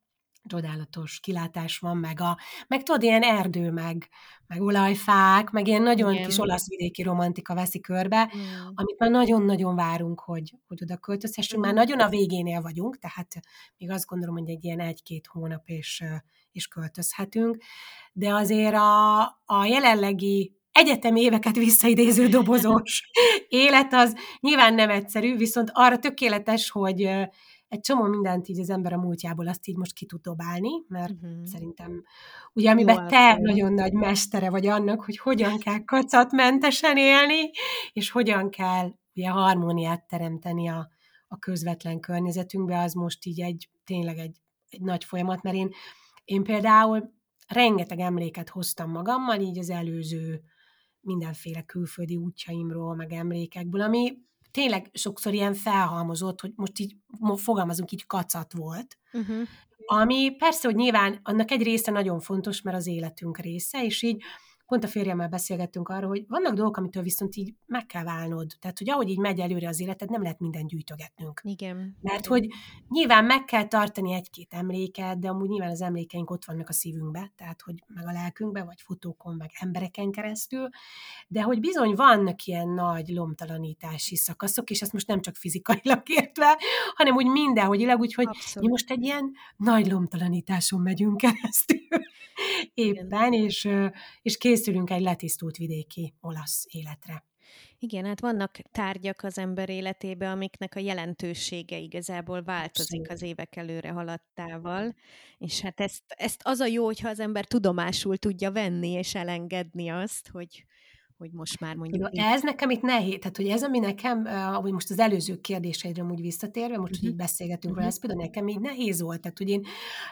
csodálatos kilátás van, meg, a, meg tudod, ilyen erdő, meg, meg olajfák, meg ilyen nagyon Igen. kis olasz vidéki romantika veszi körbe, mm. amit már nagyon-nagyon várunk, hogy, hogy oda költözhessünk. Már nagyon a végénél vagyunk, tehát még azt gondolom, hogy egy ilyen egy-két hónap és, és költözhetünk, de azért a, a jelenlegi egyetemi éveket visszaidéző dobozós élet az nyilván nem egyszerű, viszont arra tökéletes, hogy egy csomó mindent így az ember a múltjából azt így most ki tud dobálni, mert uh-huh. szerintem ugye amiben Jó, te nagyon nagy mestere vagy annak, hogy hogyan kell kacatmentesen élni, és hogyan kell ugye harmóniát teremteni a, a közvetlen környezetünkbe, az most így egy tényleg egy, egy nagy folyamat, mert én, én például rengeteg emléket hoztam magammal, így az előző mindenféle külföldi útjaimról, meg emlékekből, ami tényleg sokszor ilyen felhalmozott, hogy most így fogalmazunk, így kacat volt. Uh-huh. Ami persze, hogy nyilván annak egy része nagyon fontos, mert az életünk része, és így pont a férjemmel beszélgettünk arról, hogy vannak dolgok, amitől viszont így meg kell válnod. Tehát, hogy ahogy így megy előre az életed, nem lehet minden gyűjtögetnünk. Igen. Mert hogy nyilván meg kell tartani egy-két emléket, de amúgy nyilván az emlékeink ott vannak a szívünkbe, tehát, hogy meg a lelkünkbe, vagy fotókon, meg embereken keresztül, de hogy bizony vannak ilyen nagy lomtalanítási szakaszok, és ezt most nem csak fizikailag értve, hanem úgy mindenhogy, úgyhogy mi most egy ilyen nagy lomtalanításon megyünk keresztül éppen, és, és készülünk egy letisztult vidéki olasz életre. Igen, hát vannak tárgyak az ember életébe, amiknek a jelentősége igazából változik az évek előre haladtával, és hát ezt, ezt az a jó, hogyha az ember tudomásul tudja venni és elengedni azt, hogy, hogy most már mondjuk... Jó, ez nekem itt nehéz, tehát hogy ez, ami nekem, hogy most az előző kérdéseidre úgy visszatérve, most, uh-huh. hogy így mhm. beszélgetünk uh-huh. róla, ez például nekem így nehéz volt, tehát hogy én,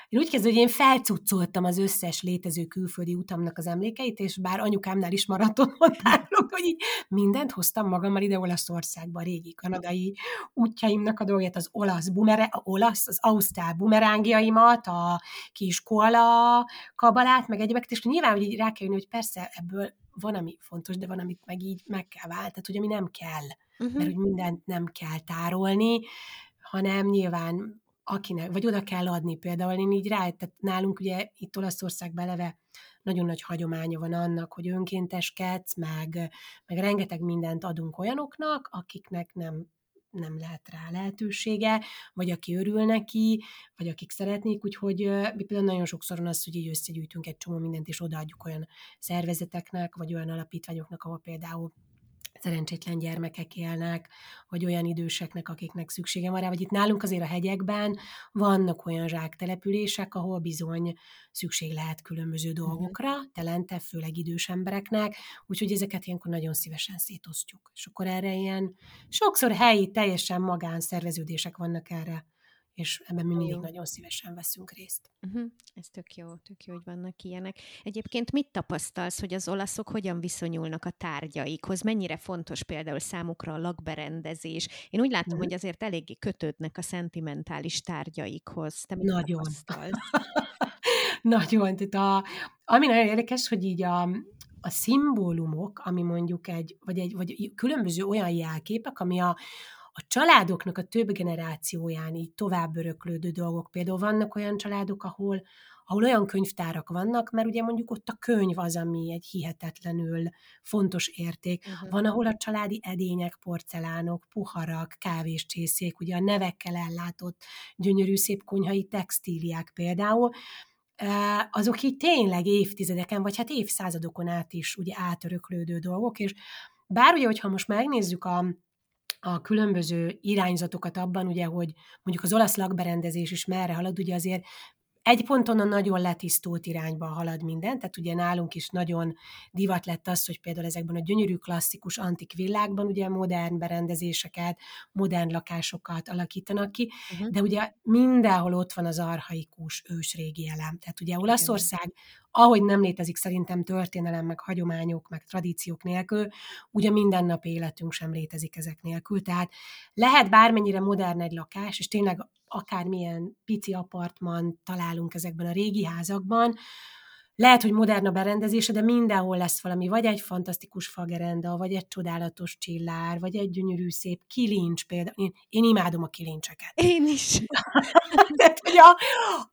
én úgy kezdem, hogy én felcuccoltam az összes létező külföldi utamnak az emlékeit, és bár anyukámnál is maratonon tárolok, hogy így mindent hoztam magammal ide Olaszországba, a régi kanadai útjaimnak a dolgát, az olasz bumere, a olasz, az ausztrál bumerángiaimat, a kis koala kabalát, meg egyébként, és nyilván, hogy így rá kell jönni, hogy persze ebből van, ami fontos, de van, amit meg így meg kell válni, tehát hogy ami nem kell, uh-huh. mert hogy mindent nem kell tárolni, hanem nyilván akinek, vagy oda kell adni például, én így rá, tehát nálunk ugye itt Olaszországban eleve nagyon nagy hagyománya van annak, hogy önkénteskedsz, meg, meg rengeteg mindent adunk olyanoknak, akiknek nem nem lehet rá lehetősége, vagy aki örül neki, vagy akik szeretnék, úgyhogy mi például nagyon sokszor van az, hogy így összegyűjtünk egy csomó mindent, és odaadjuk olyan szervezeteknek, vagy olyan alapítványoknak, ahol például szerencsétlen gyermekek élnek, vagy olyan időseknek, akiknek szüksége van rá, vagy itt nálunk azért a hegyekben vannak olyan zsáktelepülések, ahol bizony szükség lehet különböző mhm. dolgokra, telente, főleg idős embereknek, úgyhogy ezeket ilyenkor nagyon szívesen szétosztjuk. És akkor erre ilyen sokszor helyi, teljesen magán szerveződések vannak erre és ebben mi mindig nagyon szívesen veszünk részt. Uh-huh. Ez tök jó, tök jó, hogy vannak ilyenek. Egyébként mit tapasztalsz, hogy az olaszok hogyan viszonyulnak a tárgyaikhoz? Mennyire fontos például számukra a lakberendezés? Én úgy látom, uh-huh. hogy azért eléggé kötődnek a szentimentális tárgyaikhoz. Te mit nagyon. nagyon. Tehát a, ami nagyon érdekes, hogy így a, a szimbólumok, ami mondjuk egy, vagy egy, vagy különböző olyan jelképek, ami a, a családoknak a több generációján így tovább öröklődő dolgok. Például vannak olyan családok, ahol, ahol olyan könyvtárak vannak, mert ugye mondjuk ott a könyv az, ami egy hihetetlenül fontos érték. Uh-huh. Van, ahol a családi edények, porcelánok, puharak, kávéscsészék, ugye a nevekkel ellátott gyönyörű szép konyhai textíliák például, azok így tényleg évtizedeken, vagy hát évszázadokon át is ugye átöröklődő dolgok, és bár ugye, hogyha most megnézzük a, a különböző irányzatokat abban, ugye, hogy mondjuk az olasz lakberendezés is merre halad, ugye azért egy ponton a nagyon letisztult irányba halad minden, tehát ugye nálunk is nagyon divat lett az, hogy például ezekben a gyönyörű klasszikus antik villákban ugye modern berendezéseket, modern lakásokat alakítanak ki, uh-huh. de ugye mindenhol ott van az arhaikus ősrégi elem. Tehát ugye Olaszország ahogy nem létezik szerintem történelem, meg hagyományok, meg tradíciók nélkül, ugye minden életünk sem létezik ezek nélkül. Tehát lehet bármennyire modern egy lakás, és tényleg akármilyen pici apartman találunk ezekben a régi házakban, lehet, hogy modern a berendezése, de mindenhol lesz valami, vagy egy fantasztikus fagerenda, vagy egy csodálatos csillár, vagy egy gyönyörű szép kilincs például. Én, én imádom a kilincseket. Én is. Tehát, hogy a,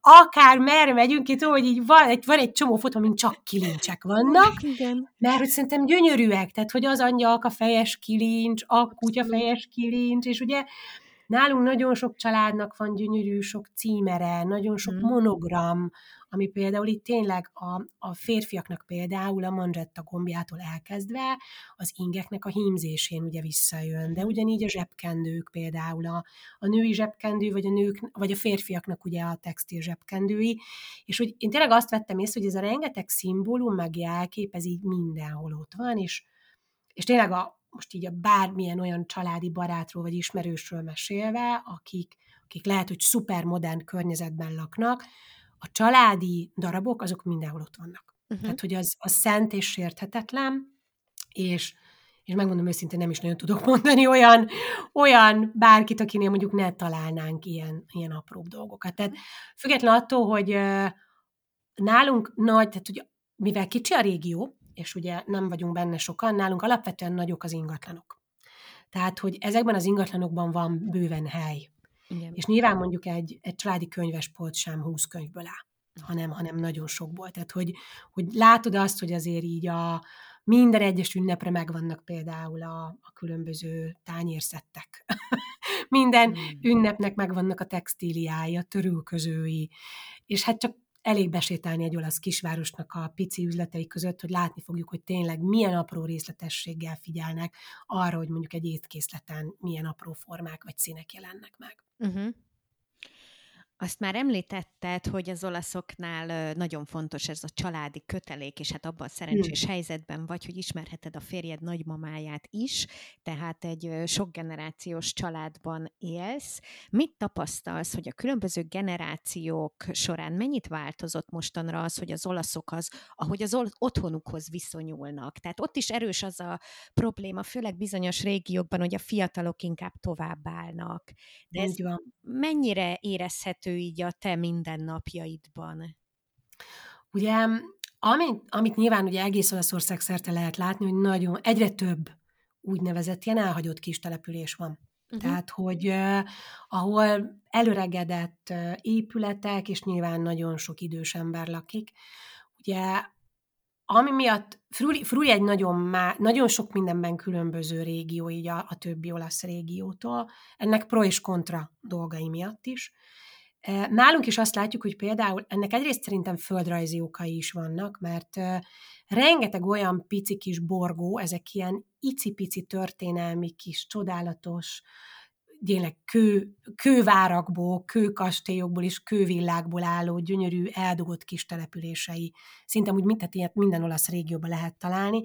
akár merre megyünk, itt, hogy így van egy, van egy csomó fotó, mint csak kilincsek vannak, Igen. mert hogy szerintem gyönyörűek, tehát hogy az anyjak a fejes kilincs, a kutya fejes kilincs, és ugye Nálunk nagyon sok családnak van gyönyörű, sok címere, nagyon sok mm. monogram, ami például itt tényleg a, a férfiaknak például a manzsetta gombjától elkezdve az ingeknek a hímzésén ugye visszajön, de ugyanígy a zsebkendők például, a, a női zsebkendő, vagy a nők, vagy a férfiaknak ugye a textil zsebkendői, és hogy én tényleg azt vettem észre, hogy ez a rengeteg szimbólum, meg jelkép, ez így mindenhol ott van, és, és tényleg a, most így a bármilyen olyan családi barátról vagy ismerősről mesélve, akik, akik lehet, hogy szupermodern környezetben laknak, a családi darabok, azok mindenhol ott vannak. Uh-huh. Tehát, hogy az, az szent és sérthetetlen, és, és megmondom őszintén, nem is nagyon tudok mondani olyan, olyan bárkit, akinél mondjuk ne találnánk ilyen, ilyen apróbb dolgokat. Tehát független attól, hogy nálunk nagy, tehát hogy mivel kicsi a régió, és ugye nem vagyunk benne sokan, nálunk alapvetően nagyok az ingatlanok. Tehát, hogy ezekben az ingatlanokban van bőven hely. Igen. És nyilván mondjuk egy, egy családi könyvespolt sem 20 könyvből áll, hanem, hanem nagyon sokból. Tehát, hogy, hogy látod azt, hogy azért így a minden egyes ünnepre megvannak például a, a különböző tányérszettek. minden hmm. ünnepnek megvannak a textíliái, a törülközői, és hát csak elég besétálni egy olasz kisvárosnak a pici üzletei között, hogy látni fogjuk, hogy tényleg milyen apró részletességgel figyelnek arra, hogy mondjuk egy étkészleten milyen apró formák vagy színek jelennek meg. Uh-huh. Azt már említetted, hogy az olaszoknál nagyon fontos ez a családi kötelék, és hát abban a szerencsés hmm. helyzetben vagy, hogy ismerheted a férjed nagymamáját is, tehát egy sok generációs családban élsz. Mit tapasztalsz, hogy a különböző generációk során mennyit változott mostanra az, hogy az olaszok az, ahogy az otthonukhoz viszonyulnak? Tehát ott is erős az a probléma, főleg bizonyos régiókban, hogy a fiatalok inkább tovább állnak. De ez mennyire érezhető jelentő így a te mindennapjaidban? Ugye, amit, amit nyilván ugye egész Olaszország szerte lehet látni, hogy nagyon, egyre több úgynevezett ilyen elhagyott kis település van. Uh-huh. Tehát, hogy uh, ahol előregedett uh, épületek, és nyilván nagyon sok idős ember lakik, ugye ami miatt Fruli egy nagyon, má, nagyon sok mindenben különböző régió, így a, a többi olasz régiótól, ennek pro és kontra dolgai miatt is. E, nálunk is azt látjuk, hogy például ennek egyrészt szerintem földrajzi okai is vannak, mert rengeteg olyan pici kis borgó, ezek ilyen icipici történelmi kis csodálatos, tényleg kő, kővárakból, kőkastélyokból és kővillákból álló gyönyörű, eldugott kis települései. Szinte úgy tehát ilyet minden olasz régióban lehet találni,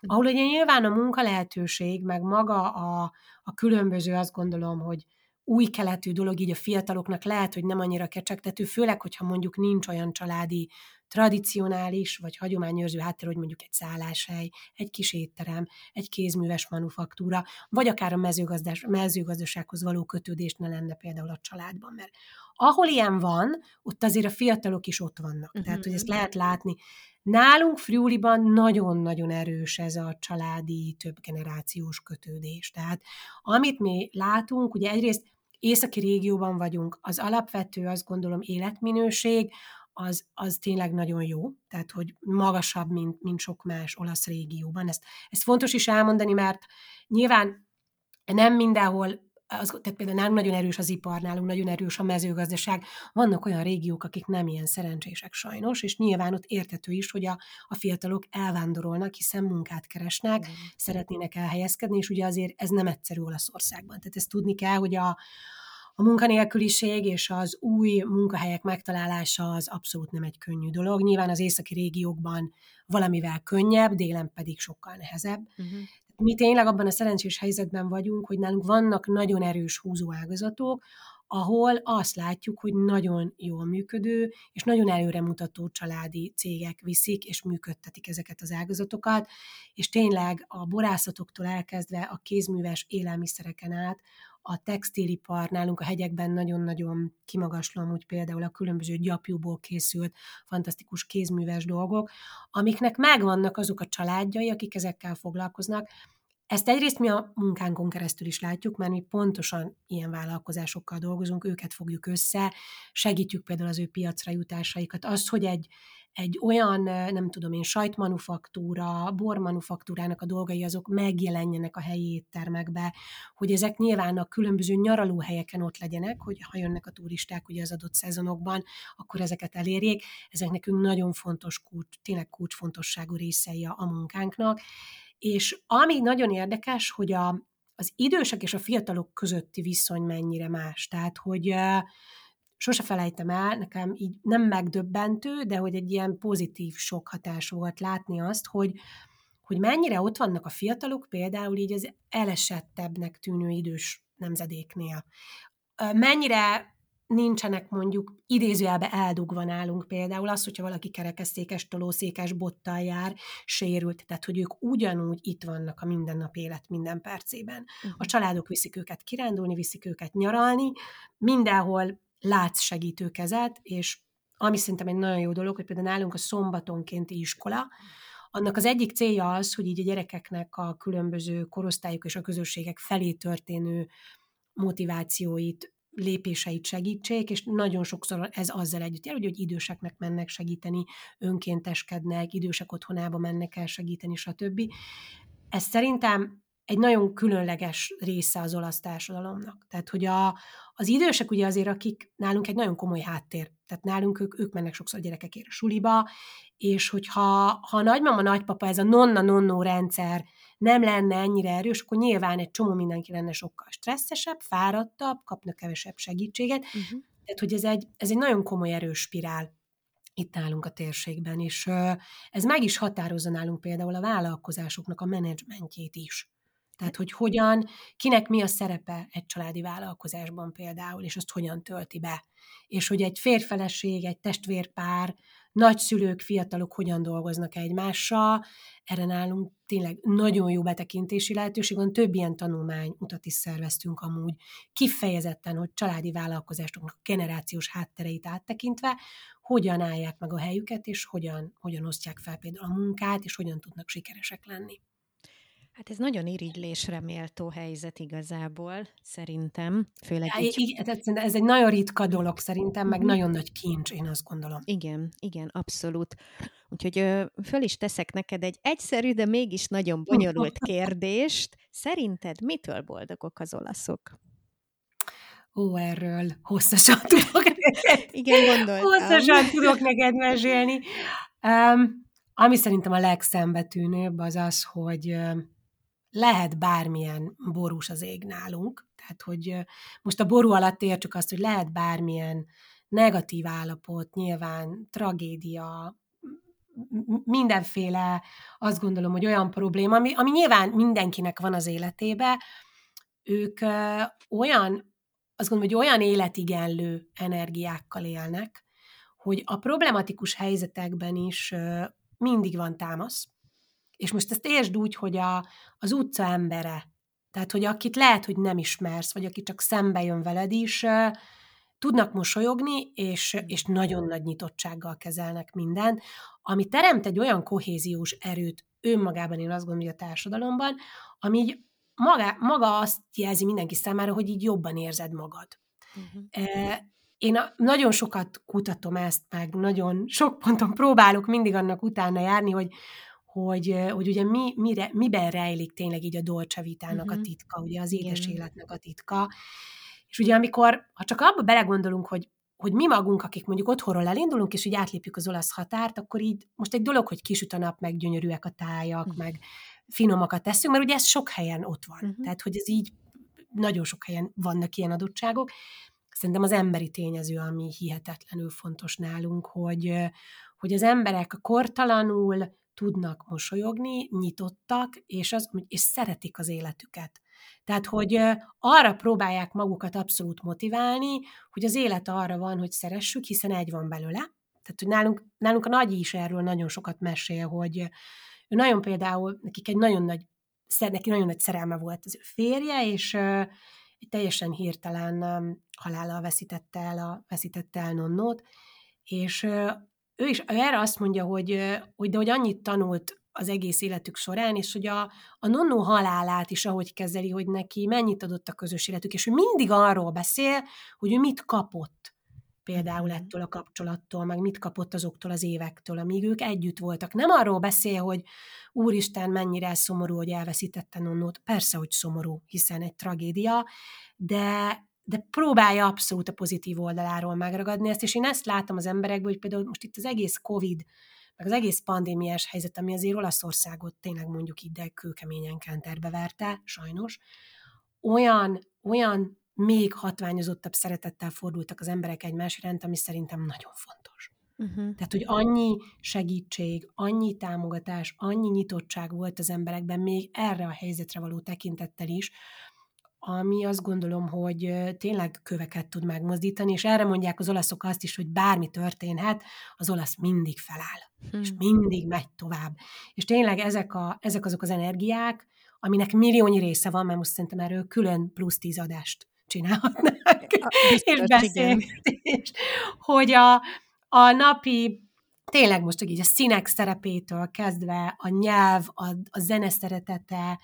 ahol ugye nyilván a munka lehetőség, meg maga a, a különböző, azt gondolom, hogy új keletű dolog, így a fiataloknak lehet, hogy nem annyira kecsegtető, főleg, hogyha mondjuk nincs olyan családi tradicionális vagy hagyományőrző háttér, hogy mondjuk egy szálláshely, egy kis étterem, egy kézműves manufaktúra, vagy akár a mezőgazdas, mezőgazdasághoz való kötődést ne lenne például a családban, mert ahol ilyen van, ott azért a fiatalok is ott vannak. Uh-huh. Tehát, hogy ezt lehet látni. Nálunk Friuliban nagyon-nagyon erős ez a családi, több generációs kötődés. Tehát amit mi látunk, ugye egyrészt északi régióban vagyunk, az alapvető, azt gondolom, életminőség, az, az tényleg nagyon jó, tehát hogy magasabb, mint, mint sok más olasz régióban. Ezt, ezt fontos is elmondani, mert nyilván nem mindenhol az, tehát például nálunk nagyon erős az ipar, nálunk nagyon erős a mezőgazdaság. Vannak olyan régiók, akik nem ilyen szerencsések sajnos, és nyilván ott értető is, hogy a, a fiatalok elvándorolnak, hiszen munkát keresnek, mm. szeretnének elhelyezkedni, és ugye azért ez nem egyszerű Olaszországban. Tehát ezt tudni kell, hogy a, a munkanélküliség és az új munkahelyek megtalálása az abszolút nem egy könnyű dolog. Nyilván az északi régiókban valamivel könnyebb, délen pedig sokkal nehezebb. Uh-huh. Mi tényleg abban a szerencsés helyzetben vagyunk, hogy nálunk vannak nagyon erős húzóágazatok, ahol azt látjuk, hogy nagyon jól működő és nagyon előremutató családi cégek viszik és működtetik ezeket az ágazatokat, és tényleg a borászatoktól elkezdve a kézműves élelmiszereken át a textilipar nálunk a hegyekben nagyon-nagyon kimagasló úgy például a különböző gyapjúból készült fantasztikus kézműves dolgok, amiknek megvannak azok a családjai, akik ezekkel foglalkoznak, ezt egyrészt mi a munkánkon keresztül is látjuk, mert mi pontosan ilyen vállalkozásokkal dolgozunk, őket fogjuk össze, segítjük például az ő piacra jutásaikat. Az, hogy egy, egy olyan, nem tudom én, sajtmanufaktúra, bormanufaktúrának a dolgai azok megjelenjenek a helyi éttermekbe, hogy ezek nyilván a különböző nyaralóhelyeken ott legyenek, hogy ha jönnek a turisták ugye az adott szezonokban, akkor ezeket elérjék. Ezek nekünk nagyon fontos kulcs, tényleg kulcsfontosságú részei a munkánknak, és ami nagyon érdekes, hogy a, az idősek és a fiatalok közötti viszony mennyire más. Tehát, hogy sose felejtem el, nekem így nem megdöbbentő, de hogy egy ilyen pozitív sok hatás volt látni azt, hogy, hogy mennyire ott vannak a fiatalok, például így az elesettebbnek tűnő idős nemzedéknél. Mennyire nincsenek mondjuk idézőjelbe eldugva nálunk például az, hogyha valaki kerekesztékes, tolószékes bottal jár, sérült, tehát hogy ők ugyanúgy itt vannak a mindennap élet minden percében. A családok viszik őket kirándulni, viszik őket nyaralni, mindenhol látsz segítőkezet, és ami szerintem egy nagyon jó dolog, hogy például nálunk a szombatonkénti iskola, annak az egyik célja az, hogy így a gyerekeknek a különböző korosztályok és a közösségek felé történő motivációit lépéseit segítsék, és nagyon sokszor ez azzal együtt jár, hogy időseknek mennek segíteni, önkénteskednek, idősek otthonába mennek el segíteni, stb. Ez szerintem egy nagyon különleges része az olasz társadalomnak. Tehát, hogy a, az idősek ugye azért, akik nálunk egy nagyon komoly háttér, tehát nálunk ők, ők mennek sokszor a gyerekekért a suliba, és hogyha ha a nagymama, nagypapa, ez a nonna-nonnó rendszer nem lenne ennyire erős, akkor nyilván egy csomó mindenki lenne sokkal stresszesebb, fáradtabb, kapna kevesebb segítséget. Uh-huh. Tehát, hogy ez egy, ez egy nagyon komoly erős spirál itt állunk a térségben, és ez meg is határozza nálunk például a vállalkozásoknak a menedzsmentjét is. Tehát, hogy hogyan, kinek mi a szerepe egy családi vállalkozásban például, és azt hogyan tölti be. És hogy egy férfeleség, egy testvérpár, nagyszülők, fiatalok hogyan dolgoznak egymással, erre nálunk tényleg nagyon jó betekintési lehetőség van, több ilyen tanulmány utat is szerveztünk amúgy, kifejezetten, hogy családi vállalkozásoknak generációs háttereit áttekintve, hogyan állják meg a helyüket, és hogyan, hogyan osztják fel például a munkát, és hogyan tudnak sikeresek lenni. Hát ez nagyon irigylésre méltó helyzet igazából, szerintem. Főleg Ja, így... igen, tehát ez egy nagyon ritka dolog szerintem, meg Mhm. nagyon nagy kincs, én azt gondolom. Igen, igen, abszolút. Úgyhogy ö, föl is teszek neked egy egyszerű, de mégis nagyon bonyolult kérdést. Szerinted mitől boldogok az olaszok? Ó, erről hosszasan tudok neked, Igen, gondoltam. hosszasan tudok neked mesélni. Um, ami szerintem a legszembetűnőbb az az, hogy lehet bármilyen borús az ég nálunk. Tehát, hogy most a ború alatt értsük azt, hogy lehet bármilyen negatív állapot, nyilván tragédia, mindenféle, azt gondolom, hogy olyan probléma, ami, ami nyilván mindenkinek van az életébe, ők ö, olyan, azt gondolom, hogy olyan életigenlő energiákkal élnek, hogy a problematikus helyzetekben is ö, mindig van támasz. És most ezt értsd úgy, hogy a, az utca embere, tehát, hogy akit lehet, hogy nem ismersz, vagy aki csak szembe jön veled is, tudnak mosolyogni, és, és nagyon nagy nyitottsággal kezelnek mindent, ami teremt egy olyan kohéziós erőt önmagában, én azt gondolom, hogy a társadalomban, ami így maga, maga azt jelzi mindenki számára, hogy így jobban érzed magad. Uh-huh. Én a- nagyon sokat kutatom ezt, meg nagyon sok ponton próbálok mindig annak utána járni, hogy, hogy, hogy ugye mi, mire, miben rejlik tényleg így a dolce vitának Mhm. a titka, ugye az édes Igen. életnek a titka. És ugye amikor, ha csak abba belegondolunk, hogy hogy mi magunk, akik mondjuk otthonról elindulunk, és így átlépjük az olasz határt, akkor így most egy dolog, hogy kisüt a nap, meg gyönyörűek a tájak, Mhm. meg finomakat teszünk, mert ugye ez sok helyen ott van. Mhm. Tehát, hogy ez így nagyon sok helyen vannak ilyen adottságok. Szerintem az emberi tényező, ami hihetetlenül fontos nálunk, hogy, hogy az emberek kortalanul tudnak mosolyogni, nyitottak, és, az, és szeretik az életüket. Tehát, hogy arra próbálják magukat abszolút motiválni, hogy az élet arra van, hogy szeressük, hiszen egy van belőle. Tehát, hogy nálunk, nálunk a nagyi is erről nagyon sokat mesél, hogy ő nagyon például, nekik egy nagyon nagy, neki nagyon nagy szerelme volt az ő férje, és egy teljesen hirtelen halállal veszítette el, a, veszítette el Nonnót, és ő is ő erre azt mondja, hogy, hogy de hogy annyit tanult az egész életük során, és hogy a, a nonnó halálát is ahogy kezeli, hogy neki mennyit adott a közös életük, és ő mindig arról beszél, hogy ő mit kapott például Mhm. ettől a kapcsolattól, meg mit kapott azoktól az évektől, amíg ők együtt voltak. Nem arról beszél, hogy úristen, mennyire szomorú, hogy elveszítette Nonnót. Persze, hogy szomorú, hiszen egy tragédia, de, de próbálja abszolút a pozitív oldaláról megragadni ezt, és én ezt látom az emberekből, hogy például most itt az egész Covid, meg az egész pandémiás helyzet, ami azért Olaszországot tényleg mondjuk ide kőkeményen kenterbe verte, sajnos, olyan, olyan még hatványozottabb szeretettel fordultak az emberek egymás iránt, ami szerintem nagyon fontos. Uh-huh. Tehát, hogy annyi segítség, annyi támogatás, annyi nyitottság volt az emberekben még erre a helyzetre való tekintettel is, ami azt gondolom, hogy tényleg köveket tud megmozdítani, és erre mondják az olaszok azt is, hogy bármi történhet, az olasz mindig feláll, és Hmm. mindig megy tovább. És tényleg ezek, a, ezek azok az energiák, aminek milliónyi része van, mert most szerintem erről külön plusz tíz adást csinálhatnánk, és Biztos, beszélgetést, hogy a, a napi, tényleg most így a színek szerepétől kezdve, a nyelv, a, a zene szeretete,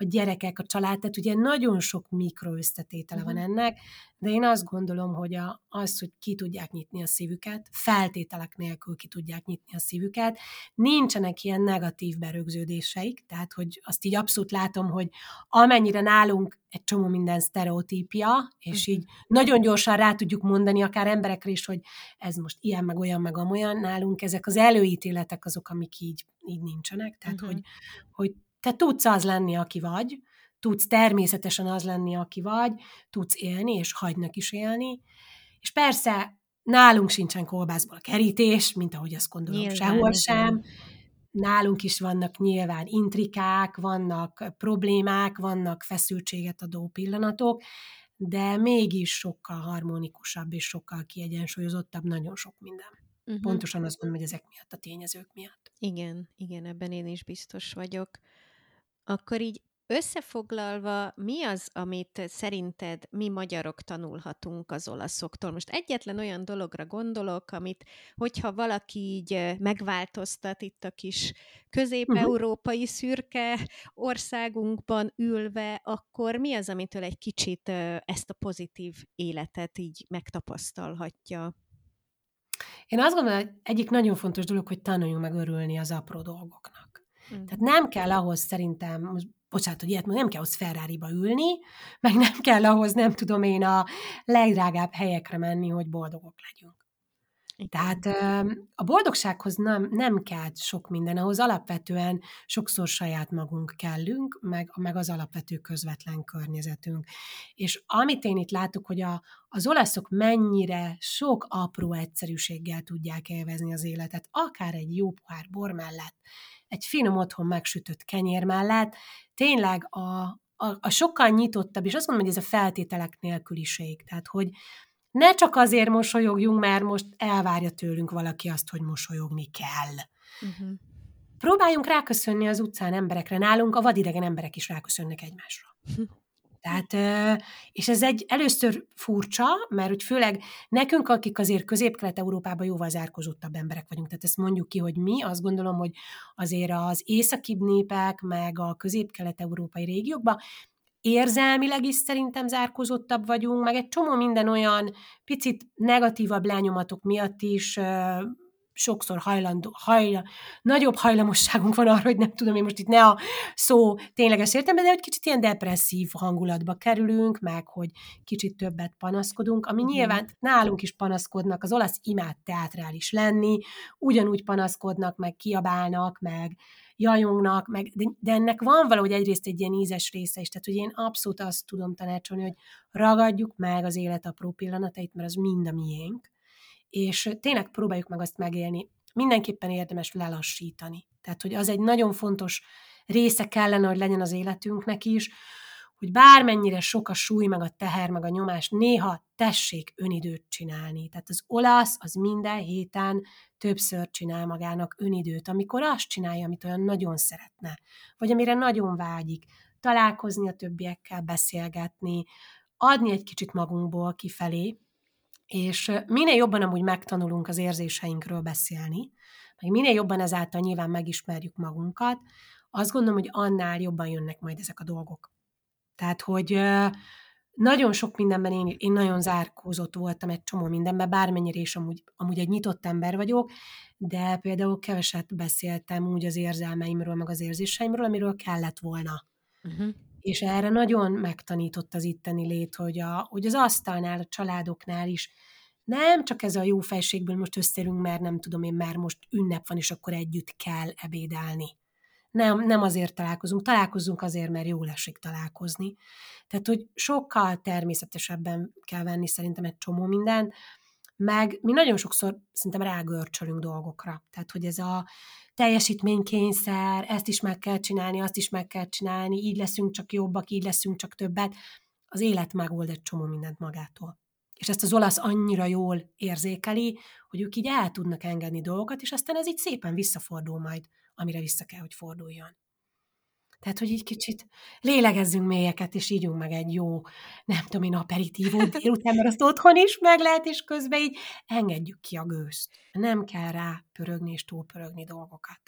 a gyerekek, a család, tehát ugye nagyon sok mikroösztetétele van Mhm. ennek, de én azt gondolom, hogy a, az, hogy ki tudják nyitni a szívüket, feltételek nélkül ki tudják nyitni a szívüket, nincsenek ilyen negatív berögződéseik, tehát hogy azt így abszolút látom, hogy amennyire nálunk egy csomó minden sztereotípia, és Mhm. így nagyon gyorsan rá tudjuk mondani akár emberekre is, hogy ez most ilyen, meg olyan, meg amolyan, nálunk ezek az előítéletek azok, amik így, így nincsenek, tehát Mhm. hogy, hogy te tudsz az lenni, aki vagy, tudsz természetesen az lenni, aki vagy, tudsz élni, és hagynak is élni, és persze nálunk sincsen kolbászból kerítés, mint ahogy azt gondolom Nyilván, sehol sem, nálunk is vannak nyilván intrikák, vannak problémák, vannak feszültséget adó pillanatok, de mégis sokkal harmonikusabb és sokkal kiegyensúlyozottabb nagyon sok minden. Uh-huh. Pontosan azt mondom, hogy ezek miatt, a tényezők miatt. Igen, igen, ebben én is biztos vagyok. Akkor így Összefoglalva, mi az, amit szerinted mi magyarok tanulhatunk az olaszoktól? Most egyetlen olyan dologra gondolok, amit, hogyha valaki így megváltoztat itt a kis közép-európai szürke országunkban ülve, akkor mi az, amitől egy kicsit ezt a pozitív életet így megtapasztalhatja? Én azt gondolom, hogy egyik nagyon fontos dolog, hogy tanuljunk meg örülni az apró dolgoknak. Mm. Tehát nem kell ahhoz szerintem, most bocsánat, hogy ilyet nem kell ahhoz ferrari ülni, meg nem kell ahhoz, nem tudom én, a legdrágább helyekre menni, hogy boldogok legyünk. Tehát a boldogsághoz nem, nem kell sok minden, ahhoz alapvetően sokszor saját magunk kellünk, meg, meg az alapvető közvetlen környezetünk. És amit én itt látok, hogy a, az olaszok mennyire sok apró egyszerűséggel tudják élvezni az életet, akár egy jó pohár bor mellett, egy finom otthon megsütött kenyér mellett, tényleg a, a, a sokkal nyitottabb, és azt mondom, hogy ez a feltételek nélküliség. Tehát, hogy ne csak azért mosolyogjunk, mert most elvárja tőlünk valaki azt, hogy mosolyogni kell. Uh-huh. Próbáljunk ráköszönni az utcán emberekre. Nálunk a vadidegen emberek is ráköszönnek egymásra. Tehát, és ez egy először furcsa, mert hogy főleg nekünk, akik azért közép-kelet-európában jóval zárkozottabb emberek vagyunk, tehát ezt mondjuk ki, hogy mi, azt gondolom, hogy azért az északibb népek, meg a közép-kelet-európai régiókban érzelmileg is szerintem zárkozottabb vagyunk, meg egy csomó minden olyan picit negatívabb lányomatok miatt is sokszor hajlandó, hajla, nagyobb hajlamosságunk van arra, hogy nem tudom én most itt ne a szó tényleges értelme, de hogy kicsit ilyen depresszív hangulatba kerülünk, meg hogy kicsit többet panaszkodunk, ami uh-huh. nyilván nálunk is panaszkodnak, az olasz imád teátrális lenni, ugyanúgy panaszkodnak, meg kiabálnak, meg jajongnak, meg, de, de ennek van valahogy egyrészt egy ilyen ízes része is, tehát hogy én abszolút azt tudom tanácsolni, hogy ragadjuk meg az élet apró pillanatait, mert az mind a miénk, és tényleg próbáljuk meg azt megélni. Mindenképpen érdemes lelassítani. Tehát, hogy az egy nagyon fontos része kellene, hogy legyen az életünknek is, hogy bármennyire sok a súly, meg a teher, meg a nyomás, néha tessék önidőt csinálni. Tehát az olasz az minden héten többször csinál magának önidőt, amikor azt csinálja, amit olyan nagyon szeretne, vagy amire nagyon vágyik, találkozni a többiekkel, beszélgetni, adni egy kicsit magunkból kifelé, és minél jobban amúgy megtanulunk az érzéseinkről beszélni, meg minél jobban ezáltal nyilván megismerjük magunkat, azt gondolom, hogy annál jobban jönnek majd ezek a dolgok. Tehát, hogy nagyon sok mindenben én, én nagyon zárkózott voltam egy csomó mindenben, bármennyire is amúgy, amúgy egy nyitott ember vagyok, de például keveset beszéltem úgy az érzelmeimről, meg az érzéseimről, amiről kellett volna. Uh-huh. És erre nagyon megtanított az itteni lét, hogy, a, hogy az asztalnál, a családoknál is nem csak ez a jó fejségből most összerünk, mert nem tudom én, már most ünnep van, és akkor együtt kell ebédelni. Nem, nem azért találkozunk, találkozunk azért, mert jól esik találkozni. Tehát, hogy sokkal természetesebben kell venni szerintem egy csomó mindent, meg mi nagyon sokszor szerintem rágörcsölünk dolgokra. Tehát, hogy ez a teljesítménykényszer, ezt is meg kell csinálni, azt is meg kell csinálni, így leszünk csak jobbak, így leszünk csak többet. Az élet megold egy csomó mindent magától. És ezt az olasz annyira jól érzékeli, hogy ők így el tudnak engedni dolgokat, és aztán ez így szépen visszafordul majd, amire vissza kell, hogy forduljon. Tehát, hogy így kicsit lélegezzünk mélyeket, és ígyunk meg egy jó, nem tudom én, aperitívót délután, mert azt otthon is meg lehet, és közben így engedjük ki a gőzt. Nem kell rá pörögni és túlpörögni dolgokat.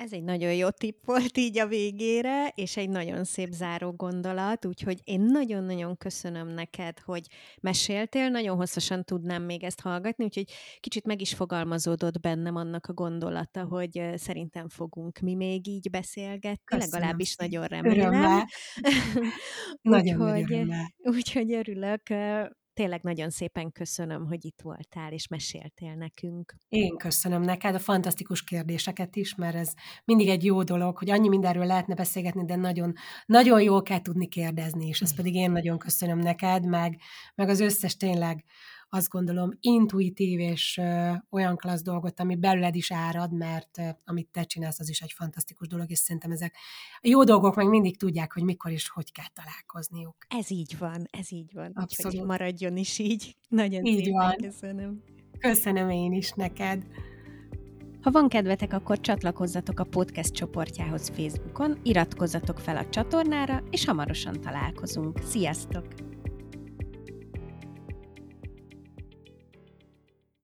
Ez egy nagyon jó tipp volt így a végére, és egy nagyon szép záró gondolat, úgyhogy én nagyon-nagyon köszönöm neked, hogy meséltél, nagyon hosszasan tudnám még ezt hallgatni, úgyhogy kicsit meg is fogalmazódott bennem annak a gondolata, hogy szerintem fogunk mi még így beszélgetni, köszönöm legalábbis nagyon remélem. Örömmel. nagyon úgyhogy, örömmel. úgyhogy örülök, tényleg nagyon szépen köszönöm, hogy itt voltál és meséltél nekünk. Én köszönöm neked a fantasztikus kérdéseket is, mert ez mindig egy jó dolog, hogy annyi mindenről lehetne beszélgetni, de nagyon, nagyon jól kell tudni kérdezni, és ezt pedig én nagyon köszönöm neked, meg, meg az összes tényleg azt gondolom intuitív és olyan klassz dolgot, ami belőled is árad, mert amit te csinálsz, az is egy fantasztikus dolog, és szerintem ezek a jó dolgok meg mindig tudják, hogy mikor és hogy kell találkozniuk. Ez így van, ez így van. Abszolút. Úgyhogy maradjon is így. Nagyon így szépen van. köszönöm. Köszönöm én is neked. Ha van kedvetek, akkor csatlakozzatok a podcast csoportjához Facebookon, iratkozzatok fel a csatornára, és hamarosan találkozunk. Sziasztok!